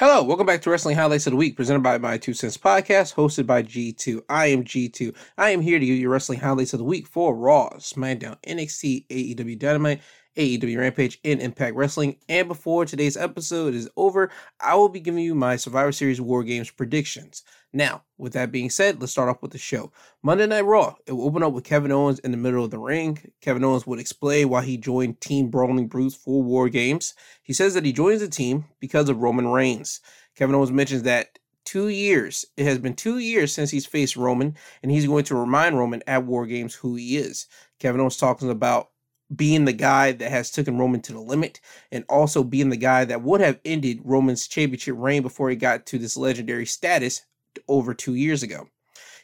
Hello, welcome back to Wrestling Highlights of the Week, presented by My Two Cents Podcast, hosted by G2. I am G2. I am here to give you wrestling highlights of the week for Raw, SmackDown, NXT, AEW Dynamite, AEW Rampage, and Impact Wrestling. And before today's episode is over, I will be giving you my Survivor Series War Games predictions. Now, with that being said, let's start off with the show. Monday Night Raw. It will open up with Kevin Owens in the middle of the ring. Kevin Owens would explain why he joined Team Brawling Brutes for War Games. He says that he joins the team because of Roman Reigns. Kevin Owens mentions that two years, it has been two years since he's faced Roman, and he's going to remind Roman at War Games who he is. Kevin Owens talking about being the guy that has taken Roman to the limit and also being the guy that would have ended Roman's championship reign before he got to this legendary status over two years ago.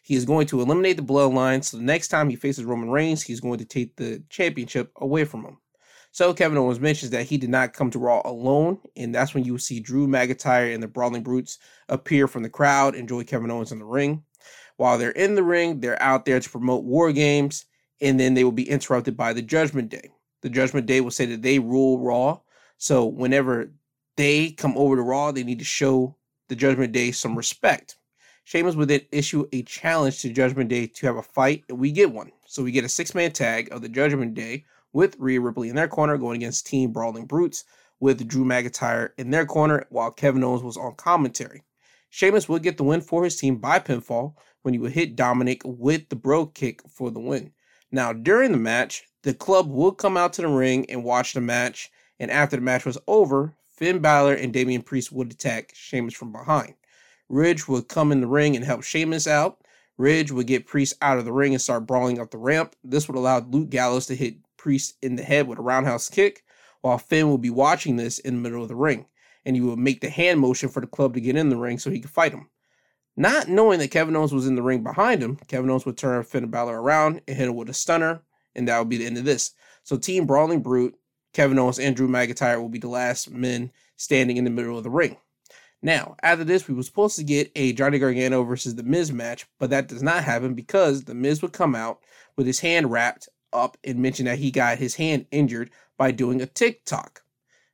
He is going to eliminate the bloodline, so the next time he faces Roman Reigns, he's going to take the championship away from him. So Kevin Owens mentions that he did not come to Raw alone, and that's when you will see Drew McIntyre and the Brawling Brutes appear from the crowd and join Kevin Owens in the ring. While they're in the ring, they're out there to promote War Games, and then they will be interrupted by the Judgment Day. The Judgment Day will say that they rule Raw, so whenever they come over to Raw, they need to show the Judgment Day some respect. Sheamus would then issue a challenge to Judgment Day to have a fight, and we get one. So we get a six man tag of the Judgment Day with Rhea Ripley in their corner going against Team Brawling Brutes with Drew McIntyre in their corner while Kevin Owens was on commentary. Sheamus would get the win for his team by pinfall when he would hit Dominic with the Brogue Kick for the win. Now, during the match, the club would come out to the ring and watch the match, and after the match was over, Finn Balor and Damian Priest would attack Sheamus from behind. Ridge would come in the ring and help Sheamus out. Ridge would get Priest out of the ring and start brawling up the ramp. This would allow Luke Gallows to hit Priest in the head with a roundhouse kick, while Finn would be watching this in the middle of the ring. And he would make the hand motion for the club to get in the ring so he could fight him. Not knowing that Kevin Owens was in the ring behind him, Kevin Owens would turn Finn Balor around and hit him with a stunner, and that would be the end of this. So, Team Brawling Brute, Kevin Owens, and Drew McIntyre will be the last men standing in the middle of the ring. Now, after this, we were supposed to get a Johnny Gargano versus The Miz match, but that does not happen because The Miz would come out with his hand wrapped up and mention that he got his hand injured by doing a TikTok.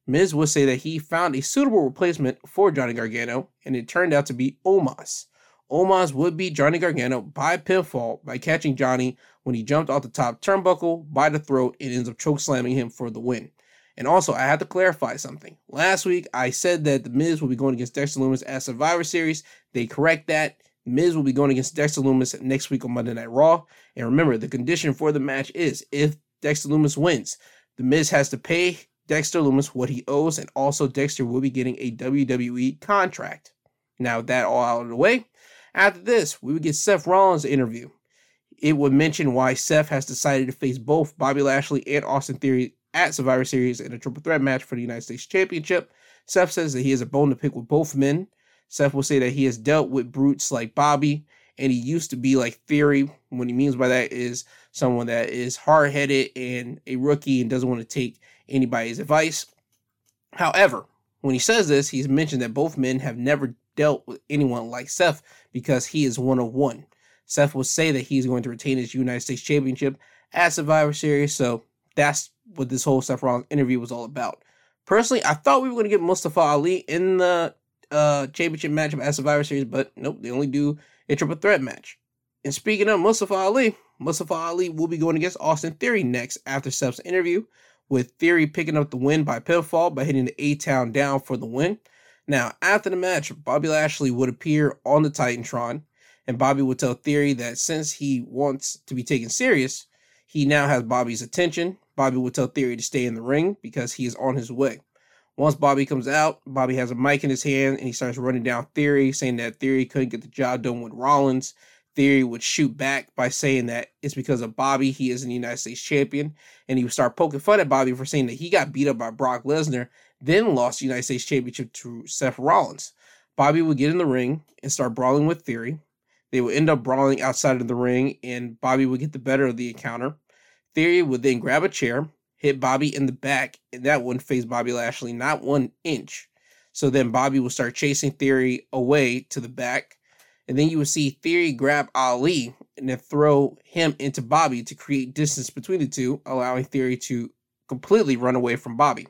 Miz would say that he found a suitable replacement for Johnny Gargano, and it turned out to be Omos. Omos would beat Johnny Gargano by pinfall by catching Johnny when he jumped off the top turnbuckle by the throat and ends up choke slamming him for the win. And also, I have to clarify something. Last week, I said that The Miz will be going against Dexter Lumis at Survivor Series. They correct that. Miz will be going against Dexter Lumis next week on Monday Night Raw. And remember, the condition for the match is if Dexter Lumis wins, The Miz has to pay Dexter Lumis what he owes, and also Dexter will be getting a WWE contract. Now, that all out of the way, after this, we would get Seth Rollins' interview. It would mention why Seth has decided to face both Bobby Lashley and Austin Theory at Survivor Series in a triple threat match for the United States Championship. Seth says that he has a bone to pick with both men. Seth will say that he has dealt with brutes like Bobby, and he used to be like Theory. What he means by that is someone that is hard headed and a rookie and doesn't want to take anybody's advice. However, when he says this, he's mentioned that both men have never dealt with anyone like Seth because he is one of one. Seth will say that he's going to retain his United States Championship at Survivor Series, so that's what this whole Seth Rollins interview was all about. Personally, I thought we were going to get Mustafa Ali in the uh, championship matchup at Survivor Series, but nope, they only do a triple threat match. And speaking of Mustafa Ali, Mustafa Ali will be going against Austin Theory next after Seth's interview, with Theory picking up the win by pinfall by hitting the A Town down for the win. Now, after the match, Bobby Lashley would appear on the Titantron, and Bobby would tell Theory that since he wants to be taken serious, he now has Bobby's attention Bobby would tell Theory to stay in the ring because he is on his way. Once Bobby comes out, Bobby has a mic in his hand and he starts running down Theory, saying that Theory couldn't get the job done with Rollins. Theory would shoot back by saying that it's because of Bobby he is the United States champion, and he would start poking fun at Bobby for saying that he got beat up by Brock Lesnar, then lost the United States championship to Seth Rollins. Bobby would get in the ring and start brawling with Theory. They would end up brawling outside of the ring, and Bobby would get the better of the encounter. Theory would then grab a chair, hit Bobby in the back, and that wouldn't phase Bobby Lashley not one inch. So then Bobby would start chasing Theory away to the back. And then you would see Theory grab Ali and then throw him into Bobby to create distance between the two, allowing Theory to completely run away from Bobby.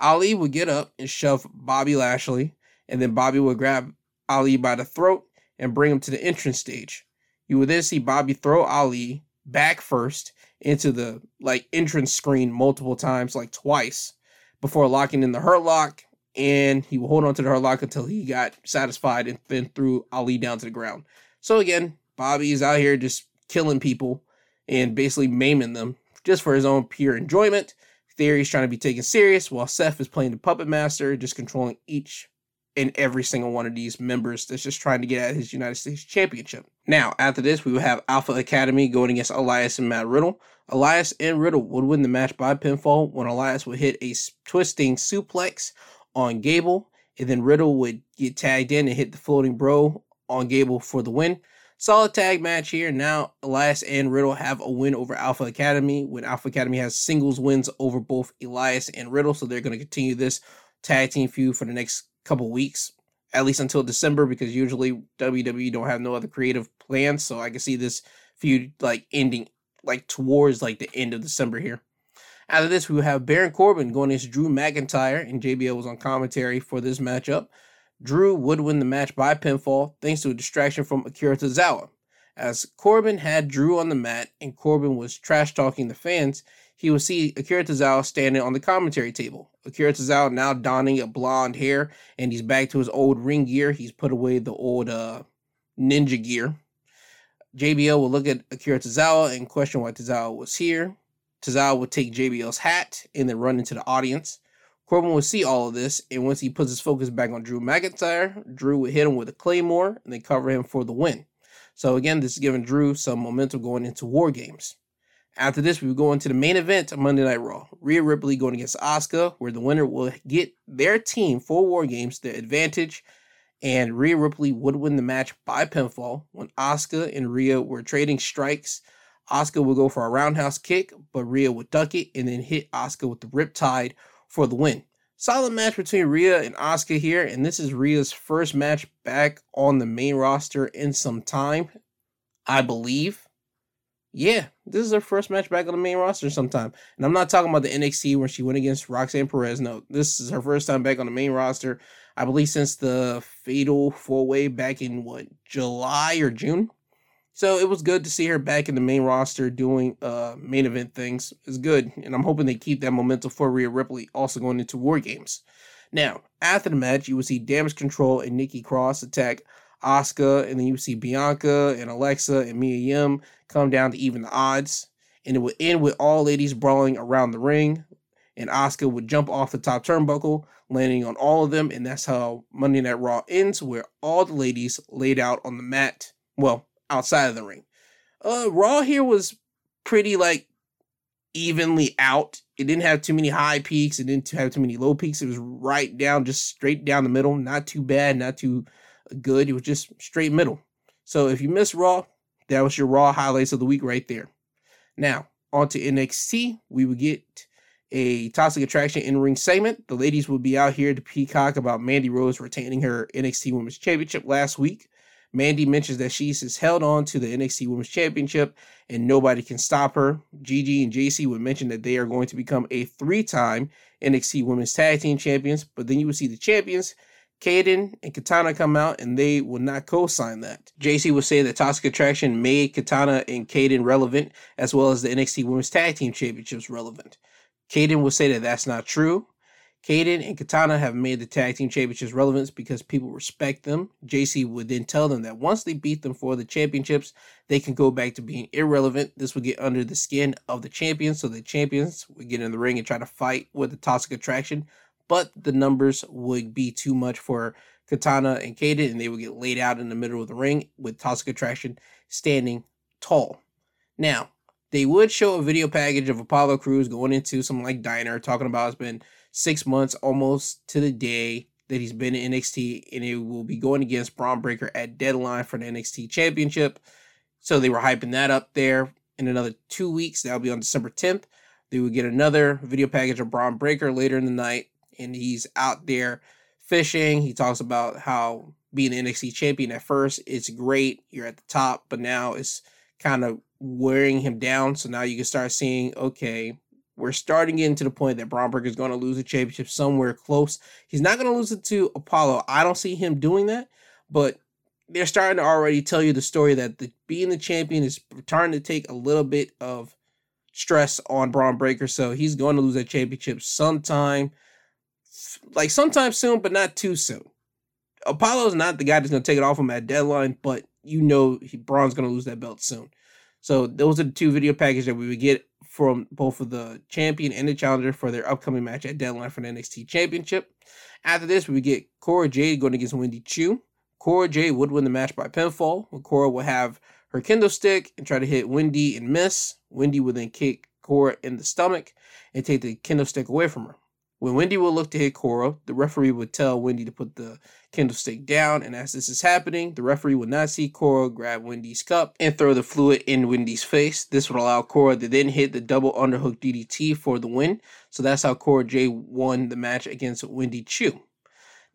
Ali would get up and shove Bobby Lashley and then Bobby would grab Ali by the throat and bring him to the entrance stage. You would then see Bobby throw Ali back first into the like entrance screen multiple times, like twice, before locking in the hurt lock. And he would hold on to the hurt lock until he got satisfied and then threw Ali down to the ground. So again, Bobby is out here just killing people and basically maiming them just for his own pure enjoyment. Theory's trying to be taken serious while Seth is playing the puppet master, just controlling each and every single one of these members that's just trying to get at his United States Championship. Now, after this, we will have Alpha Academy going against Elias and Matt Riddle. Elias and Riddle would win the match by pinfall when Elias would hit a twisting suplex on Gable, and then Riddle would get tagged in and hit the floating bro on Gable for the win. Solid tag match here. Now, Elias and Riddle have a win over Alpha Academy when Alpha Academy has singles wins over both Elias and Riddle. So they're going to continue this tag team feud for the next couple weeks, at least until December, because usually WWE don't have no other creative plans. So I can see this feud like ending like towards like the end of December here. After this, we will have Baron Corbin going against Drew McIntyre, and JBL was on commentary for this matchup. Drew would win the match by pinfall thanks to a distraction from Akira Tozawa. As Corbin had Drew on the mat and Corbin was trash talking the fans, he would see Akira Tozawa standing on the commentary table. Akira Tozawa now donning a blonde hair and he's back to his old ring gear. He's put away the old uh, ninja gear. JBL will look at Akira Tozawa and question why Tozawa was here. Tozawa would take JBL's hat and then run into the audience. Corbin would see all of this, and once he puts his focus back on Drew McIntyre, Drew would hit him with a claymore and then cover him for the win. So again, this is giving Drew some momentum going into War Games. After this, we will go into the main event Monday Night Raw. Rhea Ripley going against Asuka, where the winner will get their team for War Games the advantage, and Rhea Ripley would win the match by pinfall when Asuka and Rhea were trading strikes. Asuka would go for a roundhouse kick, but Rhea would duck it and then hit Asuka with the Riptide for the win. Solid match between Rhea and Asuka here, and this is Rhea's first match back on the main roster in some time, I believe. Yeah, this is her first match back on the main roster sometime. And I'm not talking about the NXT where she went against Roxanne Perez. No, this is her first time back on the main roster, I believe, since the Fatal Four Way back in what, July or June? So it was good to see her back in the main roster doing uh main event things. It's good, and I'm hoping they keep that momentum for Rhea Ripley also going into War Games. Now, after the match, you will see Damage Control and Nikki Cross attack Asuka, and then you see Bianca and Alexa and Mia Yim come down to even the odds, and it would end with all ladies brawling around the ring, and Asuka would jump off the top turnbuckle, landing on all of them, and that's how Monday Night Raw ends, where all the ladies laid out on the mat. Well, outside of the ring. Uh, Raw here was pretty like evenly out. It didn't have too many high peaks. It didn't have too many low peaks. It was right down, just straight down the middle. Not too bad, not too good. It was just straight middle. So if you missed Raw, that was your Raw highlights of the week right there. Now, on to NXT. We would get a Toxic Attraction in ring segment. The ladies will be out here to peacock about Mandy Rose retaining her NXT Women's Championship last week. Mandy mentions that she's held on to the NXT Women's Championship and nobody can stop her. Gigi and Jacy would mention that they are going to become a three time NXT Women's Tag Team Champions, but then you would see the champions, Kayden and Katana, come out and they will not co sign that. Jacy would say that Toxic Attraction made Katana and Kayden relevant, as well as the NXT Women's Tag Team Championships relevant. Kayden would say that that's not true. Kayden and Katana have made the tag team championships relevant because people respect them. Jacy would then tell them that once they beat them for the championships, they can go back to being irrelevant. This would get under the skin of the champions, so the champions would get in the ring and try to fight with the Toxic Attraction, but the numbers would be too much for Katana and Kayden, and they would get laid out in the middle of the ring with Toxic Attraction standing tall. Now, they would show a video package of Apollo Crews going into some like diner talking about it's been six months almost to the day that he's been in NXT, and it will be going against Bron Breakker at deadline for the NXT Championship. So they were hyping that up there. In another two weeks, that'll be on December 10th. They would get another video package of Bron Breakker later in the night, and he's out there fishing. He talks about how being the NXT champion at first, it's great. You're at the top, but now it's kind of wearing him down. So now you can start seeing, okay, we're starting getting to the point that Breakker is going to lose a championship somewhere close. He's not going to lose it to Apollo. I don't see him doing that, but they're starting to already tell you the story that the, being the champion is starting to take a little bit of stress on Bron Breakker. So he's going to lose that championship sometime, like sometime soon, but not too soon. Apollo's not the guy that's going to take it off him at deadline, but you know he, Bron's going to lose that belt soon. So those are the two video packages that we would get from both of the champion and the challenger for their upcoming match at deadline for the NXT Championship. After this, we get Cora Jade going against Wendy Choo. Cora Jade would win the match by pinfall. Cora will have her kendo stick and try to hit Wendy and miss. Wendy would then kick Cora in the stomach and take the kendo stick away from her. When Wendy would look to hit Cora, the referee would tell Wendy to put the candlestick down, and as this is happening, the referee would not see Cora grab Wendy's cup and throw the fluid in Wendy's face. This would allow Cora to then hit the double underhook DDT for the win. So that's how Cora J won the match against Wendy Choo.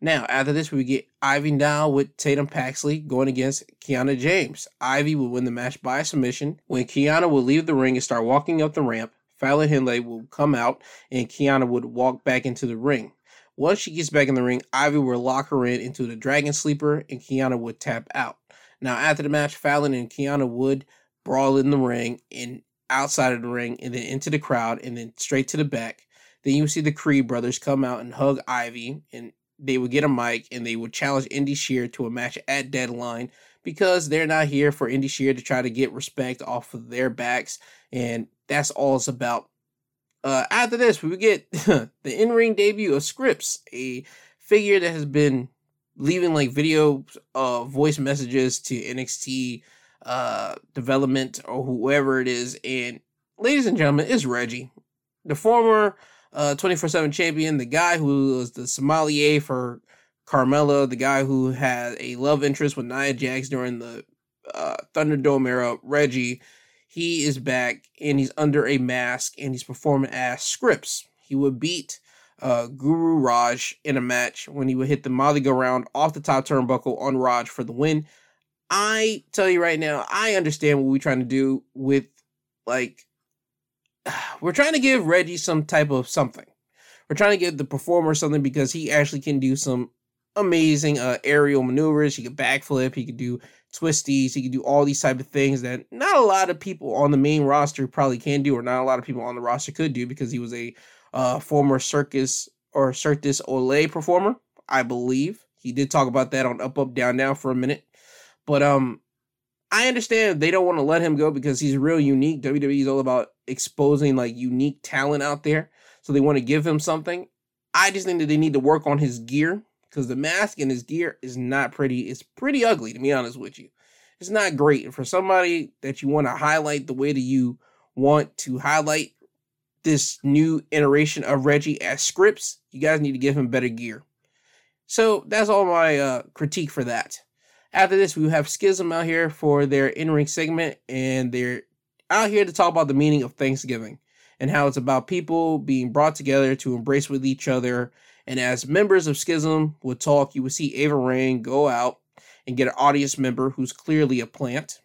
Now, after this, we get Ivy now with Tatum Paxley going against Kiana James. Ivy will win the match by submission. When Kiana will leave the ring and start walking up the ramp, Fallon Henley will come out and Kiana would walk back into the ring. Once she gets back in the ring, Ivy will lock her in into the Dragon Sleeper and Kiana would tap out. Now, after the match, Fallon and Kiana would brawl in the ring and outside of the ring and then into the crowd and then straight to the back. Then you see the Creed brothers come out and hug Ivy and they would get a mic and they would challenge Indy Sheer to a match at deadline because they're not here for Indy Sheer to try to get respect off of their backs. And that's all it's about. Uh, after this, we get the in ring debut of Scrypts, a figure that has been leaving like video uh, voice messages to NXT uh, development or whoever it is. And ladies and gentlemen, it's Reggie, the former uh 24/7 champion, the guy who was the sommelier for Carmella, the guy who had a love interest with Nia Jax during the uh, Thunderdome era, Reggie he is back and he's under a mask and he's performing as Scrypts. He would beat uh, Guru Raaj in a match when he would hit the Molly go round off the top turnbuckle on Raaj for the win. I tell you right now, I understand what we're trying to do with like we're trying to give Reggie some type of something. We're trying to give the performer something because he actually can do some amazing uh, aerial maneuvers. He could backflip. He could do twisties. He can do all these type of things that not a lot of people on the main roster probably can do, or not a lot of people on the roster could do because he was a uh, former circus or Cirque du Soleil performer, I believe. He did talk about that on Up Up Down Down for a minute, but um, I understand they don't want to let him go because he's real unique. WWE is all about exposing like unique talent out there, so they want to give him something. I just think that they need to work on his gear because the mask and his gear is not pretty. It's pretty ugly, to be honest with you. It's not great. And for somebody that you want to highlight the way that you want to highlight this new iteration of Reggie as Scrypts, you guys need to give him better gear. So that's all my uh, critique for that. After this, we have Schism out here for their in ring segment, and they're out here to talk about the meaning of Thanksgiving and how it's about people being brought together to embrace with each other and as members of Schism would talk, you would see Ava Raine go out and get an audience member who's clearly a plant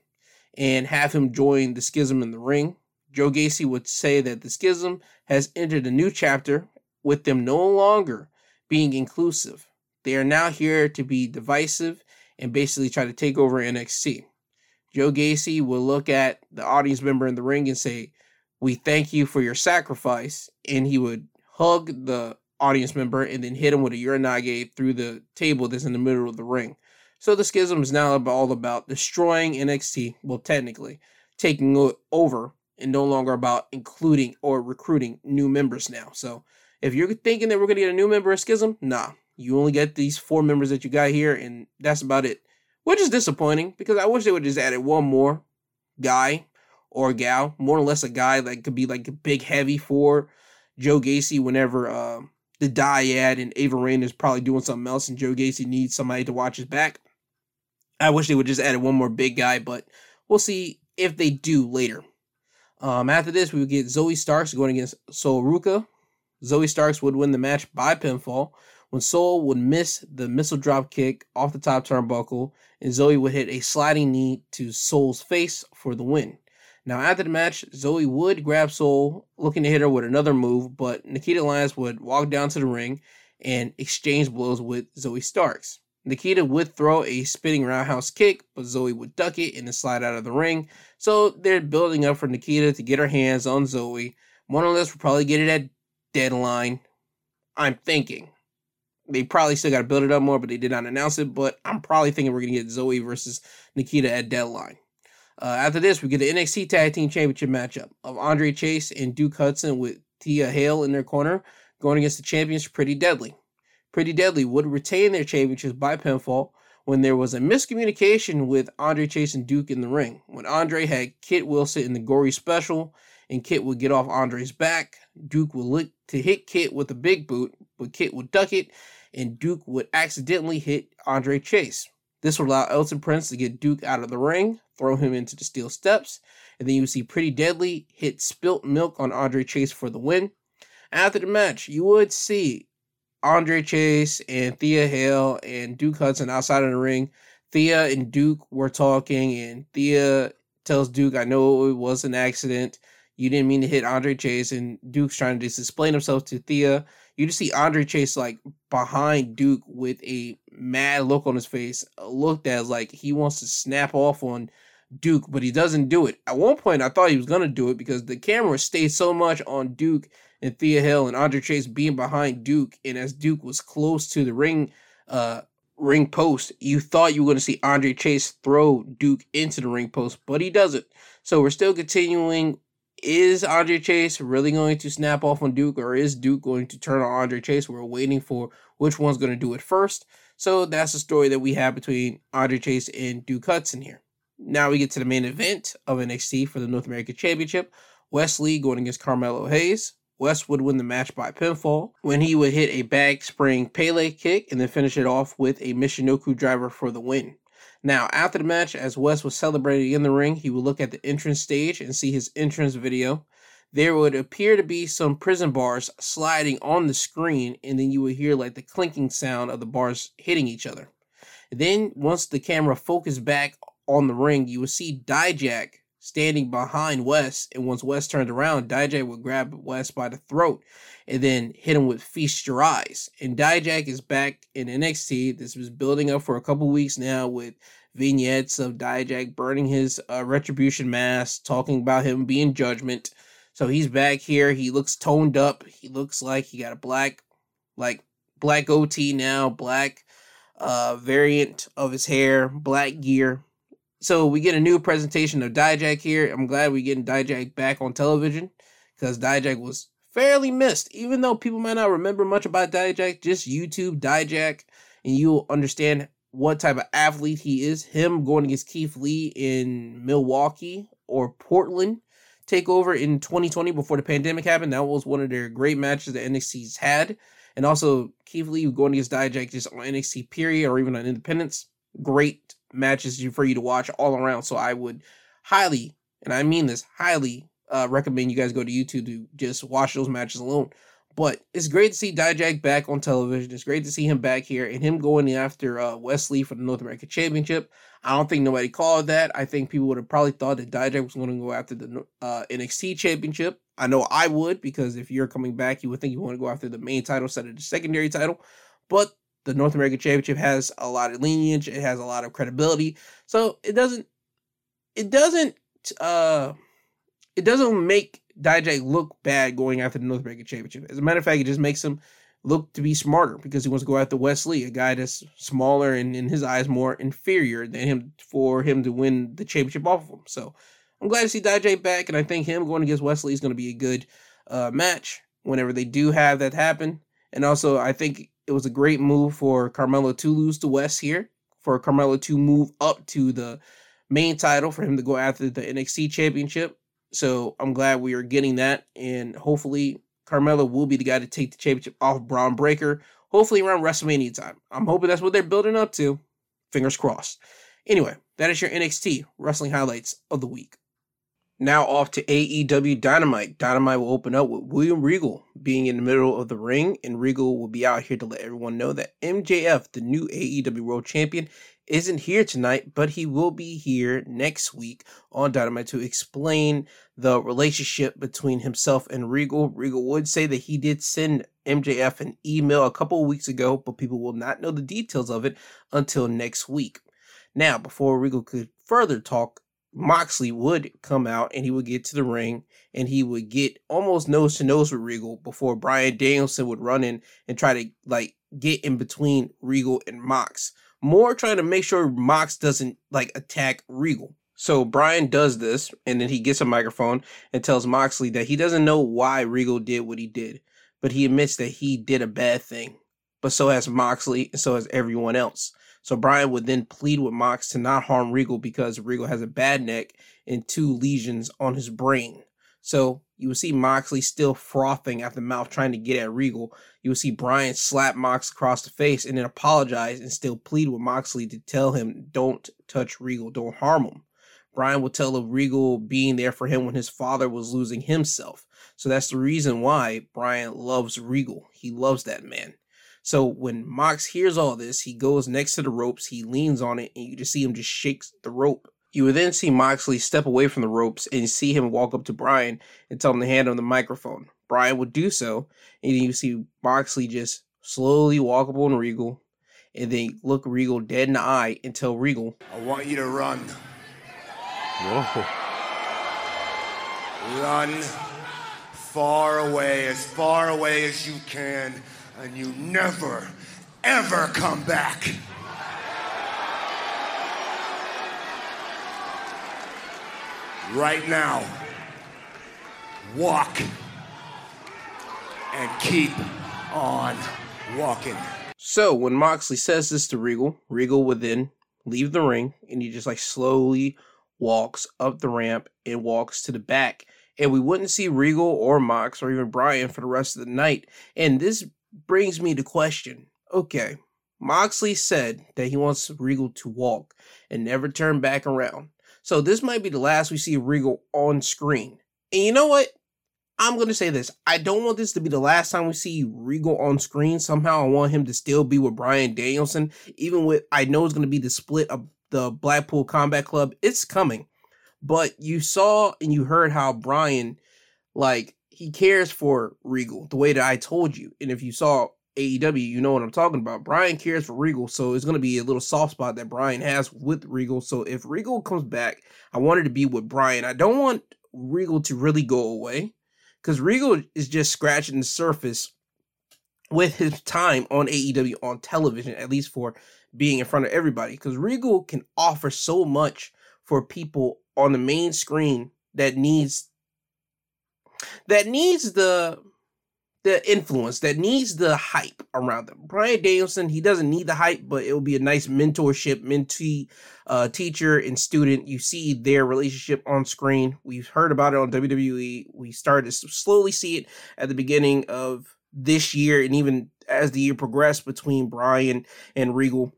and have him join the Schism in the ring. Joe Gacy would say that the Schism has entered a new chapter with them no longer being inclusive. They are now here to be divisive and basically try to take over NXT. Joe Gacy will look at the audience member in the ring and say, We thank you for your sacrifice. And he would hug the audience member and then hit him with a Uranage through the table that's in the middle of the ring. So the schism is now all about destroying NXT, well, technically, taking it over and no longer about including or recruiting new members now. So if you're thinking that we're going to get a new member of Schism, nah. You only get these four members that you got here, and that's about it. Which is disappointing because I wish they would just added one more guy or gal, more or less a guy that could be like a big heavy for Joe Gacy whenever uh, the dyad and Ava Raine is probably doing something else, and Joe Gacy needs somebody to watch his back. I wish they would just add one more big guy, but we'll see if they do later. Um, after this, we would get Zoe Starks going against Sol Ruca. Zoe Starks would win the match by pinfall when Sol would miss the missile drop kick off the top turnbuckle, and Zoe would hit a sliding knee to Sol's face for the win. Now, after the match, Zoe would grab Sol, looking to hit her with another move, but Nikita Lyons would walk down to the ring and exchange blows with Zoe Starks. Nikita would throw a spinning roundhouse kick, but Zoe would duck it and then slide out of the ring. So they're building up for Nikita to get her hands on Zoe. One of us will probably get it at deadline. I'm thinking. They probably still got to build it up more, but they did not announce it. But I'm probably thinking we're going to get Zoe versus Nikita at deadline. Uh, after this, we get the NXT Tag Team Championship matchup of Andre Chase and Duke Hudson with Thea Hail in their corner going against the champions Pretty Deadly. Pretty Deadly would retain their championships by pinfall when there was a miscommunication with Andre Chase and Duke in the ring. When Andre had Kit Wilson in the gory special and Kit would get off Andre's back, Duke would look to hit Kit with a big boot, but Kit would duck it and Duke would accidentally hit Andre Chase. This would allow Elton Prince to get Duke out of the ring, throw him into the steel steps, and then you would see Pretty Deadly hit spilt milk on Andre Chase for the win. After the match, you would see Andre Chase and Thea Hail and Duke Hudson outside of the ring. Thea and Duke were talking, and Thea tells Duke, I know it was an accident. You didn't mean to hit Andre Chase, and Duke's trying to just explain himself to Thea. You just see Andre Chase like behind Duke with a mad look on his face, a look that's like he wants to snap off on Duke, but he doesn't do it. At one point, I thought he was gonna do it because the camera stayed so much on Duke and Thea Hill and Andre Chase being behind Duke, and as Duke was close to the ring, uh, ring post, you thought you were to see Andre Chase throw Duke into the ring post, but he doesn't. So we're still continuing. Is Andre Chase really going to snap off on Duke, or is Duke going to turn on Andre Chase? We're waiting for which one's going to do it first. So that's the story that we have between Andre Chase and Duke Hudson here. Now we get to the main event of NXT for the North American Championship. Wes Lee going against Carmelo Hayes. Wes would win the match by pinfall when he would hit a back spring Pele kick and then finish it off with a Michinoku driver for the win. Now, after the match, as Wes was celebrating in the ring, he would look at the entrance stage and see his entrance video. There would appear to be some prison bars sliding on the screen, and then you would hear like the clinking sound of the bars hitting each other. then, once the camera focused back on the ring, you would see Dijak standing behind Wes, and once Wes turned around, Dijak would grab Wes by the throat and then hit him with Feast Your Eyes. And Dijak is back in NXT. This was building up for a couple weeks now with vignettes of Dijak burning his uh, retribution mask, talking about him being judgment. So he's back here. He looks toned up. He looks like he got a black, like black OT now, black uh variant of his hair, black gear. So we get a new presentation of Dijak here. I'm glad we're getting Dijak back on television because Dijak was fairly missed. Even though people might not remember much about Dijak, just YouTube Dijak and you'll understand what type of athlete he is. Him going against Keith Lee in Milwaukee or Portland takeover in 2020 before the pandemic happened. That was one of their great matches that NXT's had. And also Keith Lee going against Dijak just on NXT period or even on Independence. Great matches for you to watch all around. So I would highly, and I mean this, highly uh, recommend you guys go to YouTube to just watch those matches alone. But it's great to see Dijak back on television. It's great to see him back here and him going after uh, Wes Lee for the North American Championship. I don't think nobody called that. I think people would have probably thought that Dijak was going to go after the uh, NXT Championship. I know I would because if you're coming back, you would think you want to go after the main title instead of the secondary title. But the North American Championship has a lot of lineage, it has a lot of credibility. So it doesn't it doesn't uh it doesn't make Dijak look bad going after the North American Championship. As a matter of fact, it just makes him look to be smarter because he wants to go after Wes Lee, a guy that's smaller and in his eyes more inferior than him for him to win the championship off of him. So I'm glad to see Dijak back, and I think him going against Wes Lee is going to be a good uh, match whenever they do have that happen. And also, I think it was a great move for Carmelo to lose to Wes here, for Carmelo to move up to the main title, for him to go after the NXT championship. So I'm glad we are getting that, and hopefully Carmelo will be the guy to take the championship off Bron Breakker. Hopefully around WrestleMania time. I'm hoping that's what they're building up to. Fingers crossed. Anyway, that is your NXT wrestling highlights of the week. Now off to AEW Dynamite. Dynamite will open up with William Regal being in the middle of the ring, and Regal will be out here to let everyone know that MJF, the new AEW World Champion, isn't here tonight, but he will be here next week on Dynamite to explain the relationship between himself and Regal. Regal would say that he did send MJF an email a couple of weeks ago, but people will not know the details of it until next week. Now, before Regal could further talk, Moxley would come out and he would get to the ring and he would get almost nose to nose with Regal before Bryan Danielson would run in and try to like get in between Regal and Mox. More trying to make sure Mox doesn't like attack Regal. So Bryan does this and then he gets a microphone and tells Moxley that he doesn't know why Regal did what he did, but he admits that he did a bad thing. But so has Moxley and so has everyone else. So Bryan would then plead with Mox to not harm Regal because Regal has a bad neck and two lesions on his brain. So you would see Moxley still frothing at the mouth trying to get at Regal. You would see Bryan slap Mox across the face and then apologize and still plead with Moxley to tell him don't touch Regal, don't harm him. Bryan will tell of Regal being there for him when his father was losing himself. So that's the reason why Bryan loves Regal. He loves that man. So when Mox hears all this, he goes next to the ropes, he leans on it, and you just see him just shakes the rope. You would then see Moxley step away from the ropes and see him walk up to Bryan and tell him to hand him the microphone. Bryan would do so, and you see Moxley just slowly walk up on Regal and then look Regal dead in the eye and tell Regal, I want you to run. Whoa. Run far away, as far away as you can and you never, ever come back. Right now, walk and keep on walking. So when Moxley says this to Regal, Regal would then leave the ring and he just like slowly walks up the ramp and walks to the back. And we wouldn't see Regal or Mox or even Bryan for the rest of the night. And this brings me to question okay, Moxley said that he wants Regal to walk and never turn back around. So this might be the last we see Regal on screen. And you know what? I'm going to say this. I don't want this to be the last time we see Regal on screen. Somehow I want him to still be with Bryan Danielson, even with, I know it's going to be the split of the Blackpool Combat Club. It's coming. But you saw and you heard how Bryan, like, he cares for Regal the way that I told you. And if you saw AEW, you know what I'm talking about. Bryan cares for Regal, so it's going to be a little soft spot that Bryan has with Regal. So if Regal comes back, I wanted to be with Bryan. I don't want Regal to really go away because Regal is just scratching the surface with his time on AEW on television, at least for being in front of everybody. Because Regal can offer so much for people on the main screen that needs that needs the the influence that needs the hype around them. Bryan Danielson, he doesn't need the hype, but it will be a nice mentorship, mentee, uh, teacher and student. You see their relationship on screen. We've heard about it on WWE. We started to slowly see it at the beginning of this year, and even as the year progressed between Bryan and Regal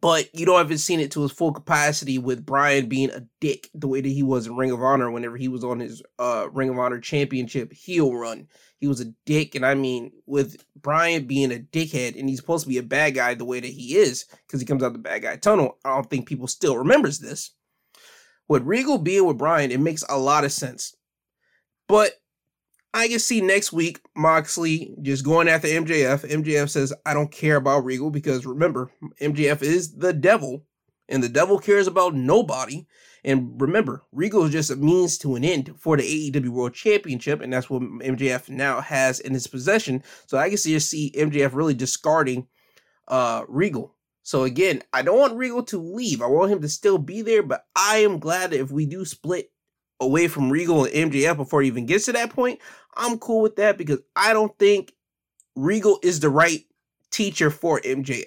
but you don't haven't seen it to his full capacity with Bryan being a dick the way that he was in Ring of Honor whenever he was on his uh Ring of Honor championship heel run. He was a dick, and I mean with Bryan being a dickhead and he's supposed to be a bad guy the way that he is, because he comes out the bad guy tunnel. I don't think people still remembers this. With Regal being with Bryan, it makes a lot of sense. But I can see next week Moxley just going after MJF. MJF says, I don't care about Regal because remember, MJF is the devil and the devil cares about nobody. And remember, Regal is just a means to an end for the AEW World Championship, and that's what MJF now has in his possession. So I can see, see MJF really discarding uh, Regal. So again, I don't want Regal to leave. I want him to still be there, but I am glad if we do split away from Regal and MJF before he even gets to that point, I'm cool with that because I don't think Regal is the right teacher for MJF.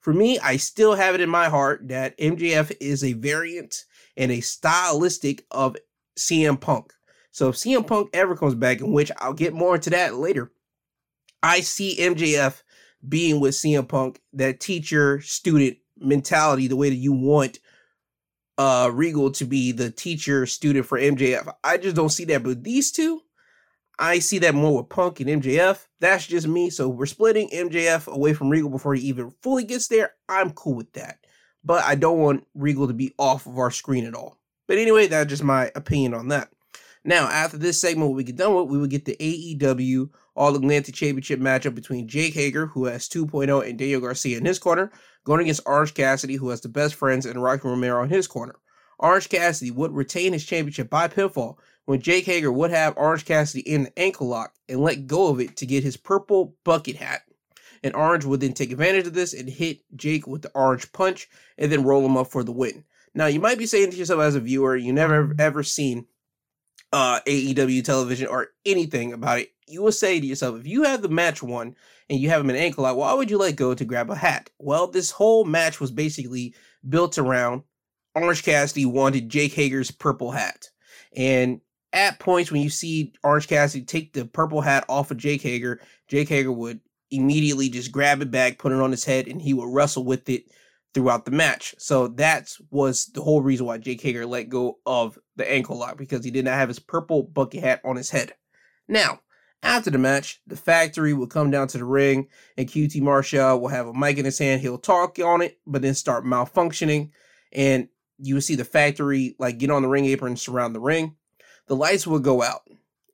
For me, I still have it in my heart that MJF is a variant and a stylistic of CM Punk. So if CM Punk ever comes back, in which I'll get more into that later, I see MJF being with CM Punk, that teacher student mentality, the way that you want uh Regal to be the teacher student for MJF. I just don't see that. But these two, I see that more with Punk and MJF. That's just me. So we're splitting MJF away from Regal before he even fully gets there. I'm cool with that. But I don't want Regal to be off of our screen at all. But anyway, that's just my opinion on that. Now, after this segment, what we get done with, we will get the AEW All Atlantic Championship matchup between Jake Hager, who has 2.0, and Daniel Garcia in his corner, going against Orange Cassidy, who has the best friends, and Rocky Romero in his corner. Orange Cassidy would retain his championship by pinfall when Jake Hager would have Orange Cassidy in the ankle lock and let go of it to get his purple bucket hat. And Orange would then take advantage of this and hit Jake with the orange punch and then roll him up for the win. Now, you might be saying to yourself as a viewer, you never ever seen uh, AEW television or anything about it, you will say to yourself, if you have the match won and you have him in ankle lock, why would you let go to grab a hat? Well, this whole match was basically built around Orange Cassidy wanted Jake Hager's purple hat. And at points when you see Orange Cassidy take the purple hat off of Jake Hager, Jake Hager would immediately just grab it back, put it on his head, and he would wrestle with it throughout the match. So that was the whole reason why Jake Hager let go of the ankle lock because he did not have his purple bucket hat on his head. Now, after the match, the factory will come down to the ring and QT Marshall will have a mic in his hand. He'll talk on it, but then start malfunctioning. And you will see the factory like get on the ring apron and surround the ring. The lights will go out.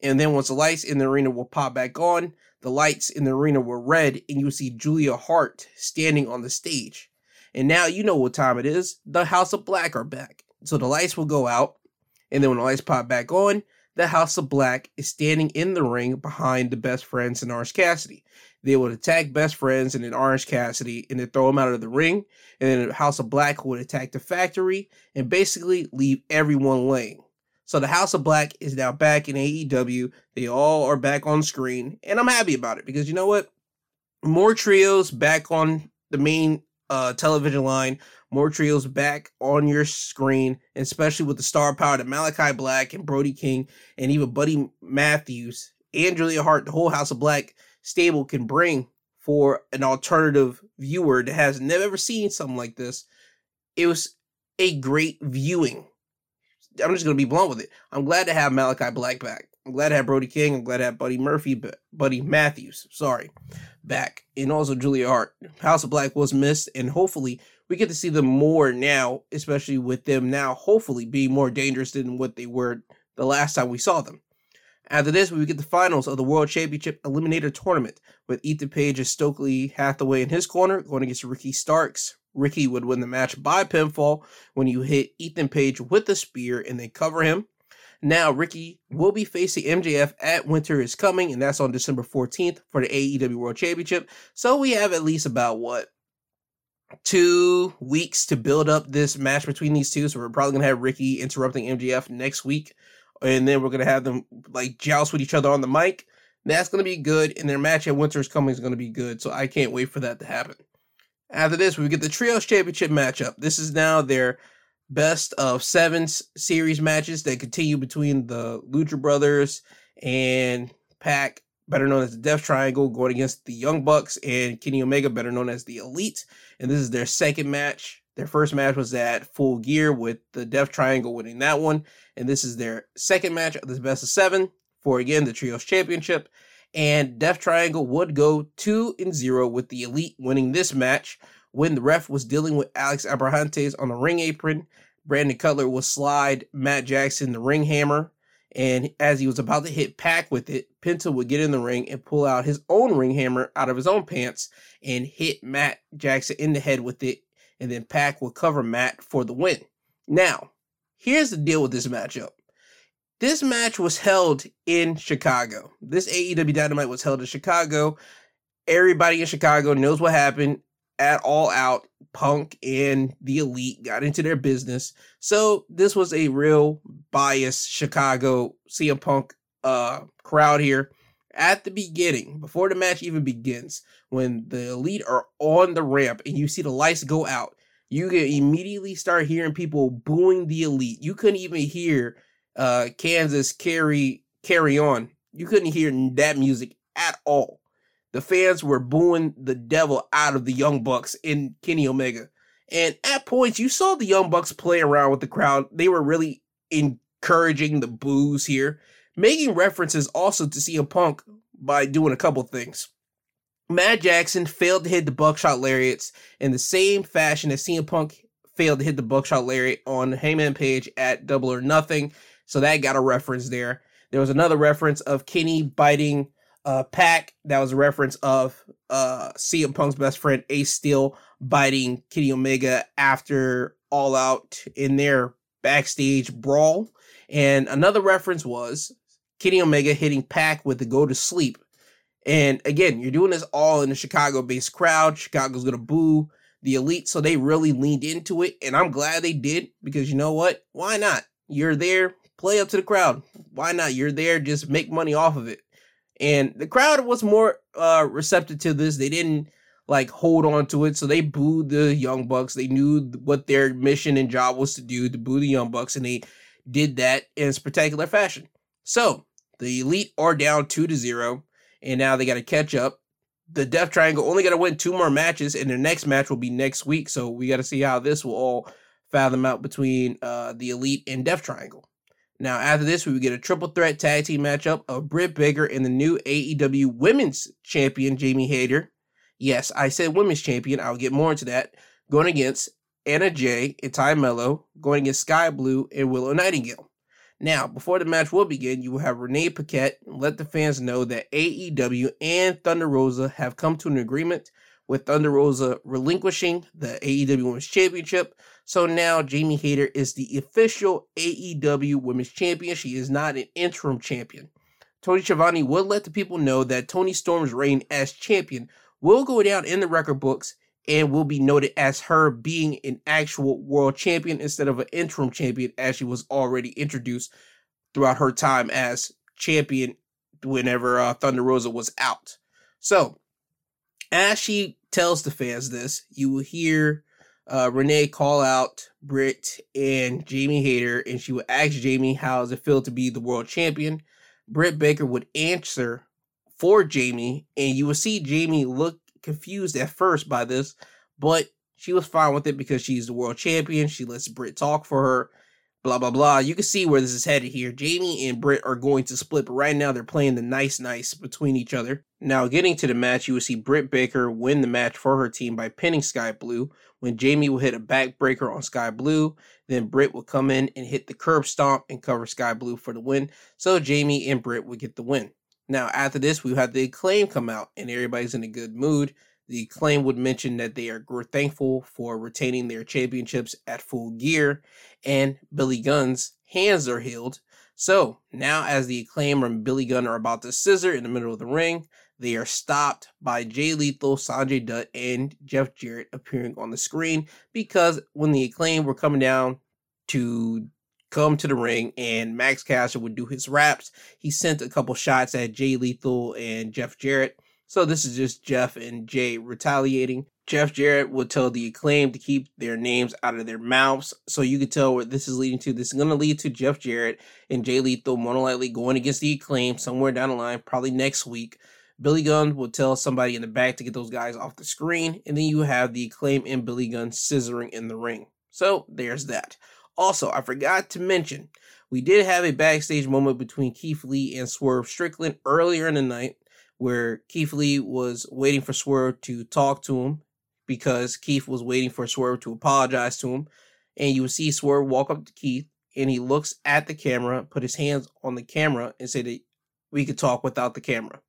And then once the lights in the arena will pop back on, the lights in the arena were red, and you'll see Julia Hart standing on the stage. And now you know what time it is. The House of Black are back. So the lights will go out. And then when the lights pop back on, the House of Black is standing in the ring behind the best friends and Orange Cassidy. They would attack best friends and then Orange Cassidy and then throw them out of the ring. And then the House of Black would attack the factory and basically leave everyone laying. So the House of Black is now back in AEW. They all are back on screen. And I'm happy about it because you know what? More trios back on the main uh, television line, more trios back on your screen, especially with the star power that Malachi Black and Brody King and even Buddy Matthews and Julia Hart, the whole House of Black stable can bring for an alternative viewer that has never ever seen something like this. It was a great viewing. I'm just gonna be blunt with it. I'm glad to have Malachi Black back. I'm glad to have Brody King. I'm glad to have Buddy Murphy, Buddy Matthews. Sorry, back, and also Julia Hart. House of Black was missed, and hopefully we get to see them more now, especially with them now hopefully being more dangerous than what they were the last time we saw them. After this, we get the finals of the World Championship Eliminator Tournament with Ethan Page and Stokely Hathaway in his corner going against Ricky Starks. Ricky would win the match by pinfall when you hit Ethan Page with a spear and then cover him. Now, Ricky will be facing MJF at Winter is Coming, and that's on December 14th for the AEW World Championship. So we have at least about what? Two weeks to build up this match between these two. So we're probably going to have Ricky interrupting MJF next week. And then we're going to have them like joust with each other on the mic. That's going to be good. And their match at Winter is Coming is going to be good. So I can't wait for that to happen. After this, we get the Trios Championship matchup. This is now their best of seven series matches that continue between the Lucha Brothers and Pac, better known as the Death Triangle, going against the Young Bucks and Kenny Omega, better known as the Elite. And this is their second match. Their first match was at Full Gear with the Death Triangle winning that one. And this is their second match of this best of seven for, again, the Trios Championship. And Death Triangle would go 2 and 0 with the Elite winning this match when the ref was dealing with Alex Abrahantes on the ring apron. Brandon Cutler would slide Matt Jackson the ring hammer, and as he was about to hit Pac with it, Penta would get in the ring and pull out his own ring hammer out of his own pants and hit Matt Jackson in the head with it, and then Pac would cover Matt for the win. Now, here's the deal with this matchup. This match was held in Chicago. This AEW Dynamite was held in Chicago. Everybody in Chicago knows what happened at All Out. Punk and the Elite got into their business. So this was a real biased Chicago CM Punk uh, crowd here. At the beginning, before the match even begins, when the Elite are on the ramp and you see the lights go out, you can immediately start hearing people booing the Elite. You couldn't even hear uh, Kansas carry carry on. You couldn't hear that music at all. The fans were booing the devil out of the Young Bucks in Kenny Omega. And at points, you saw the Young Bucks play around with the crowd. They were really encouraging the boos here, making references also to CM Punk by doing a couple things. Matt Jackson failed to hit the buckshot lariats in the same fashion as CM Punk failed to hit the buckshot lariat on Hangman Page at Double or Nothing. So that got a reference there. There was another reference of Kenny biting uh, Pac. That was a reference of uh, CM Punk's best friend Ace Steel biting Kenny Omega after All Out in their backstage brawl. And another reference was Kenny Omega hitting Pac with the go to sleep. And again, you're doing this all in a Chicago based crowd. Chicago's going to boo the elite. So they really leaned into it. And I'm glad they did because you know what? Why not? You're there, play up to the crowd. Why not? You're there, just make money off of it. And the crowd was more uh, receptive to this. They didn't like hold on to it. So they booed the Young Bucks. They knew what their mission and job was to do to boo the Young Bucks. And they did that in spectacular fashion. So the elite are down two to zero. And now they got to catch up the Death Triangle only got to win two more matches, and their next match will be next week. So we got to see how this will all fathom out between uh, the Elite and Death Triangle. Now, after this, we would get a triple threat tag team matchup of Britt Baker and the new AEW Women's Champion Jamie Hayter. Yes, I said Women's Champion. I'll get more into that. Going against Anna Jay and Tay Melo, going against Skye Blue and Willow Nightingale. Now, before the match will begin, you will have Renee Paquette let the fans know that AEW and Thunder Rosa have come to an agreement with Thunder Rosa relinquishing the AEW Women's Championship. So now Jamie Hayter is the official AEW Women's Champion. She is not an interim champion. Tony Schiavone will let the people know that Toni Storm's reign as champion will go down in the record books and will be noted as her being an actual world champion instead of an interim champion as she was already introduced throughout her time as champion whenever uh, Thunder Rosa was out. So, as she tells the fans this, you will hear uh, Renee call out Britt and Jamie Hayter, and she would ask Jamie how does it feel to be the world champion. Britt Baker would answer for Jamie, and you will see Jamie look confused at first by this, but she was fine with it because she's the world champion. She lets Britt talk for her. Blah blah blah. You can see where this is headed here. Jamie and Britt are going to split, but right now they're playing the nice nice between each other. Now, getting to the match, you will see Britt Baker win the match for her team by pinning Skye Blue. When Jamie will hit a backbreaker on Skye Blue, then Britt will come in and hit the curb stomp and cover Skye Blue for the win. So Jamie and Britt will get the win. Now, after this, we have the acclaim come out, and everybody's in a good mood. The acclaim would mention that they are thankful for retaining their championships at full gear, and Billy Gunn's hands are healed. So now, as the acclaim and Billy Gunn are about to scissor in the middle of the ring, they are stopped by Jay Lethal, Sanjay Dutt, and Jeff Jarrett appearing on the screen because when the acclaim were coming down to come to the ring and Max Caster would do his raps. He sent a couple shots at Jay Lethal and Jeff Jarrett. So this is just Jeff and Jay retaliating. Jeff Jarrett would tell the acclaim to keep their names out of their mouths. So you can tell where this is leading to. This is going to lead to Jeff Jarrett and Jay Lethal more likely going against the acclaim somewhere down the line, probably next week. Billy Gunn will tell somebody in the back to get those guys off the screen. And then you have the acclaim and Billy Gunn scissoring in the ring. So there's that. Also, I forgot to mention, we did have a backstage moment between Keith Lee and Swerve Strickland earlier in the night where Keith Lee was waiting for Swerve to talk to him because Keith was waiting for Swerve to apologize to him. And you see Swerve walk up to Keith and he looks at the camera, put his hands on the camera, and say that we could talk without the camera.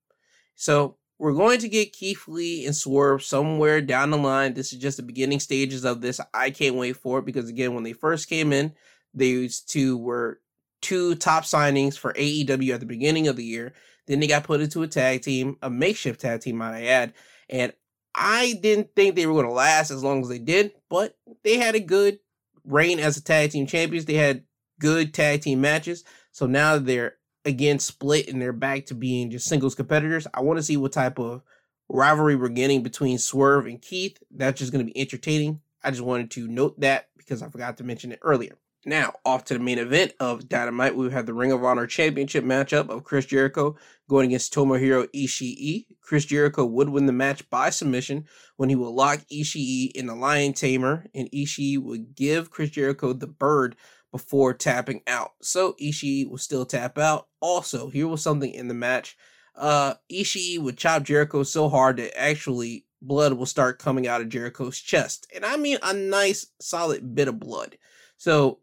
So we're going to get Keith Lee and Swerve somewhere down the line. This is just the beginning stages of this. I can't wait for it because again, when they first came in, these two were two top signings for AEW at the beginning of the year. Then they got put into a tag team, a makeshift tag team, might I add. And I didn't think they were going to last as long as they did, but they had a good reign as a tag team champions. They had good tag team matches. So now they're again split and they're back to being just singles competitors. I want to see what type of rivalry we're getting between Swerve and Keith. That's just going to be entertaining. I just wanted to note that because I forgot to mention it earlier. Now, off to the main event of Dynamite, we have the Ring of Honor Championship matchup of Chris Jericho going against Tomohiro Ishii. Chris Jericho would win the match by submission when he will lock Ishii in the Lion Tamer, and Ishii would give Chris Jericho the bird before tapping out. So Ishii will still tap out. Also, here was something in the match. Uh, Ishii would chop Jericho so hard that actually blood will start coming out of Jericho's chest. And I mean a nice solid bit of blood. So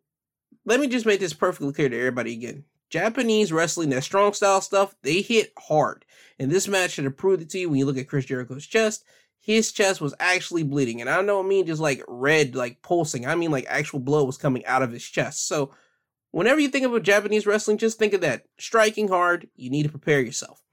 let me just make this perfectly clear to everybody again. Japanese wrestling, that strong style stuff, they hit hard. And this match should have proved it to you when you look at Chris Jericho's chest. His chest was actually bleeding. And I don't mean just like red, like pulsing. I mean like actual blood was coming out of his chest. So whenever you think about Japanese wrestling, just think of that. Striking hard, you need to prepare yourself.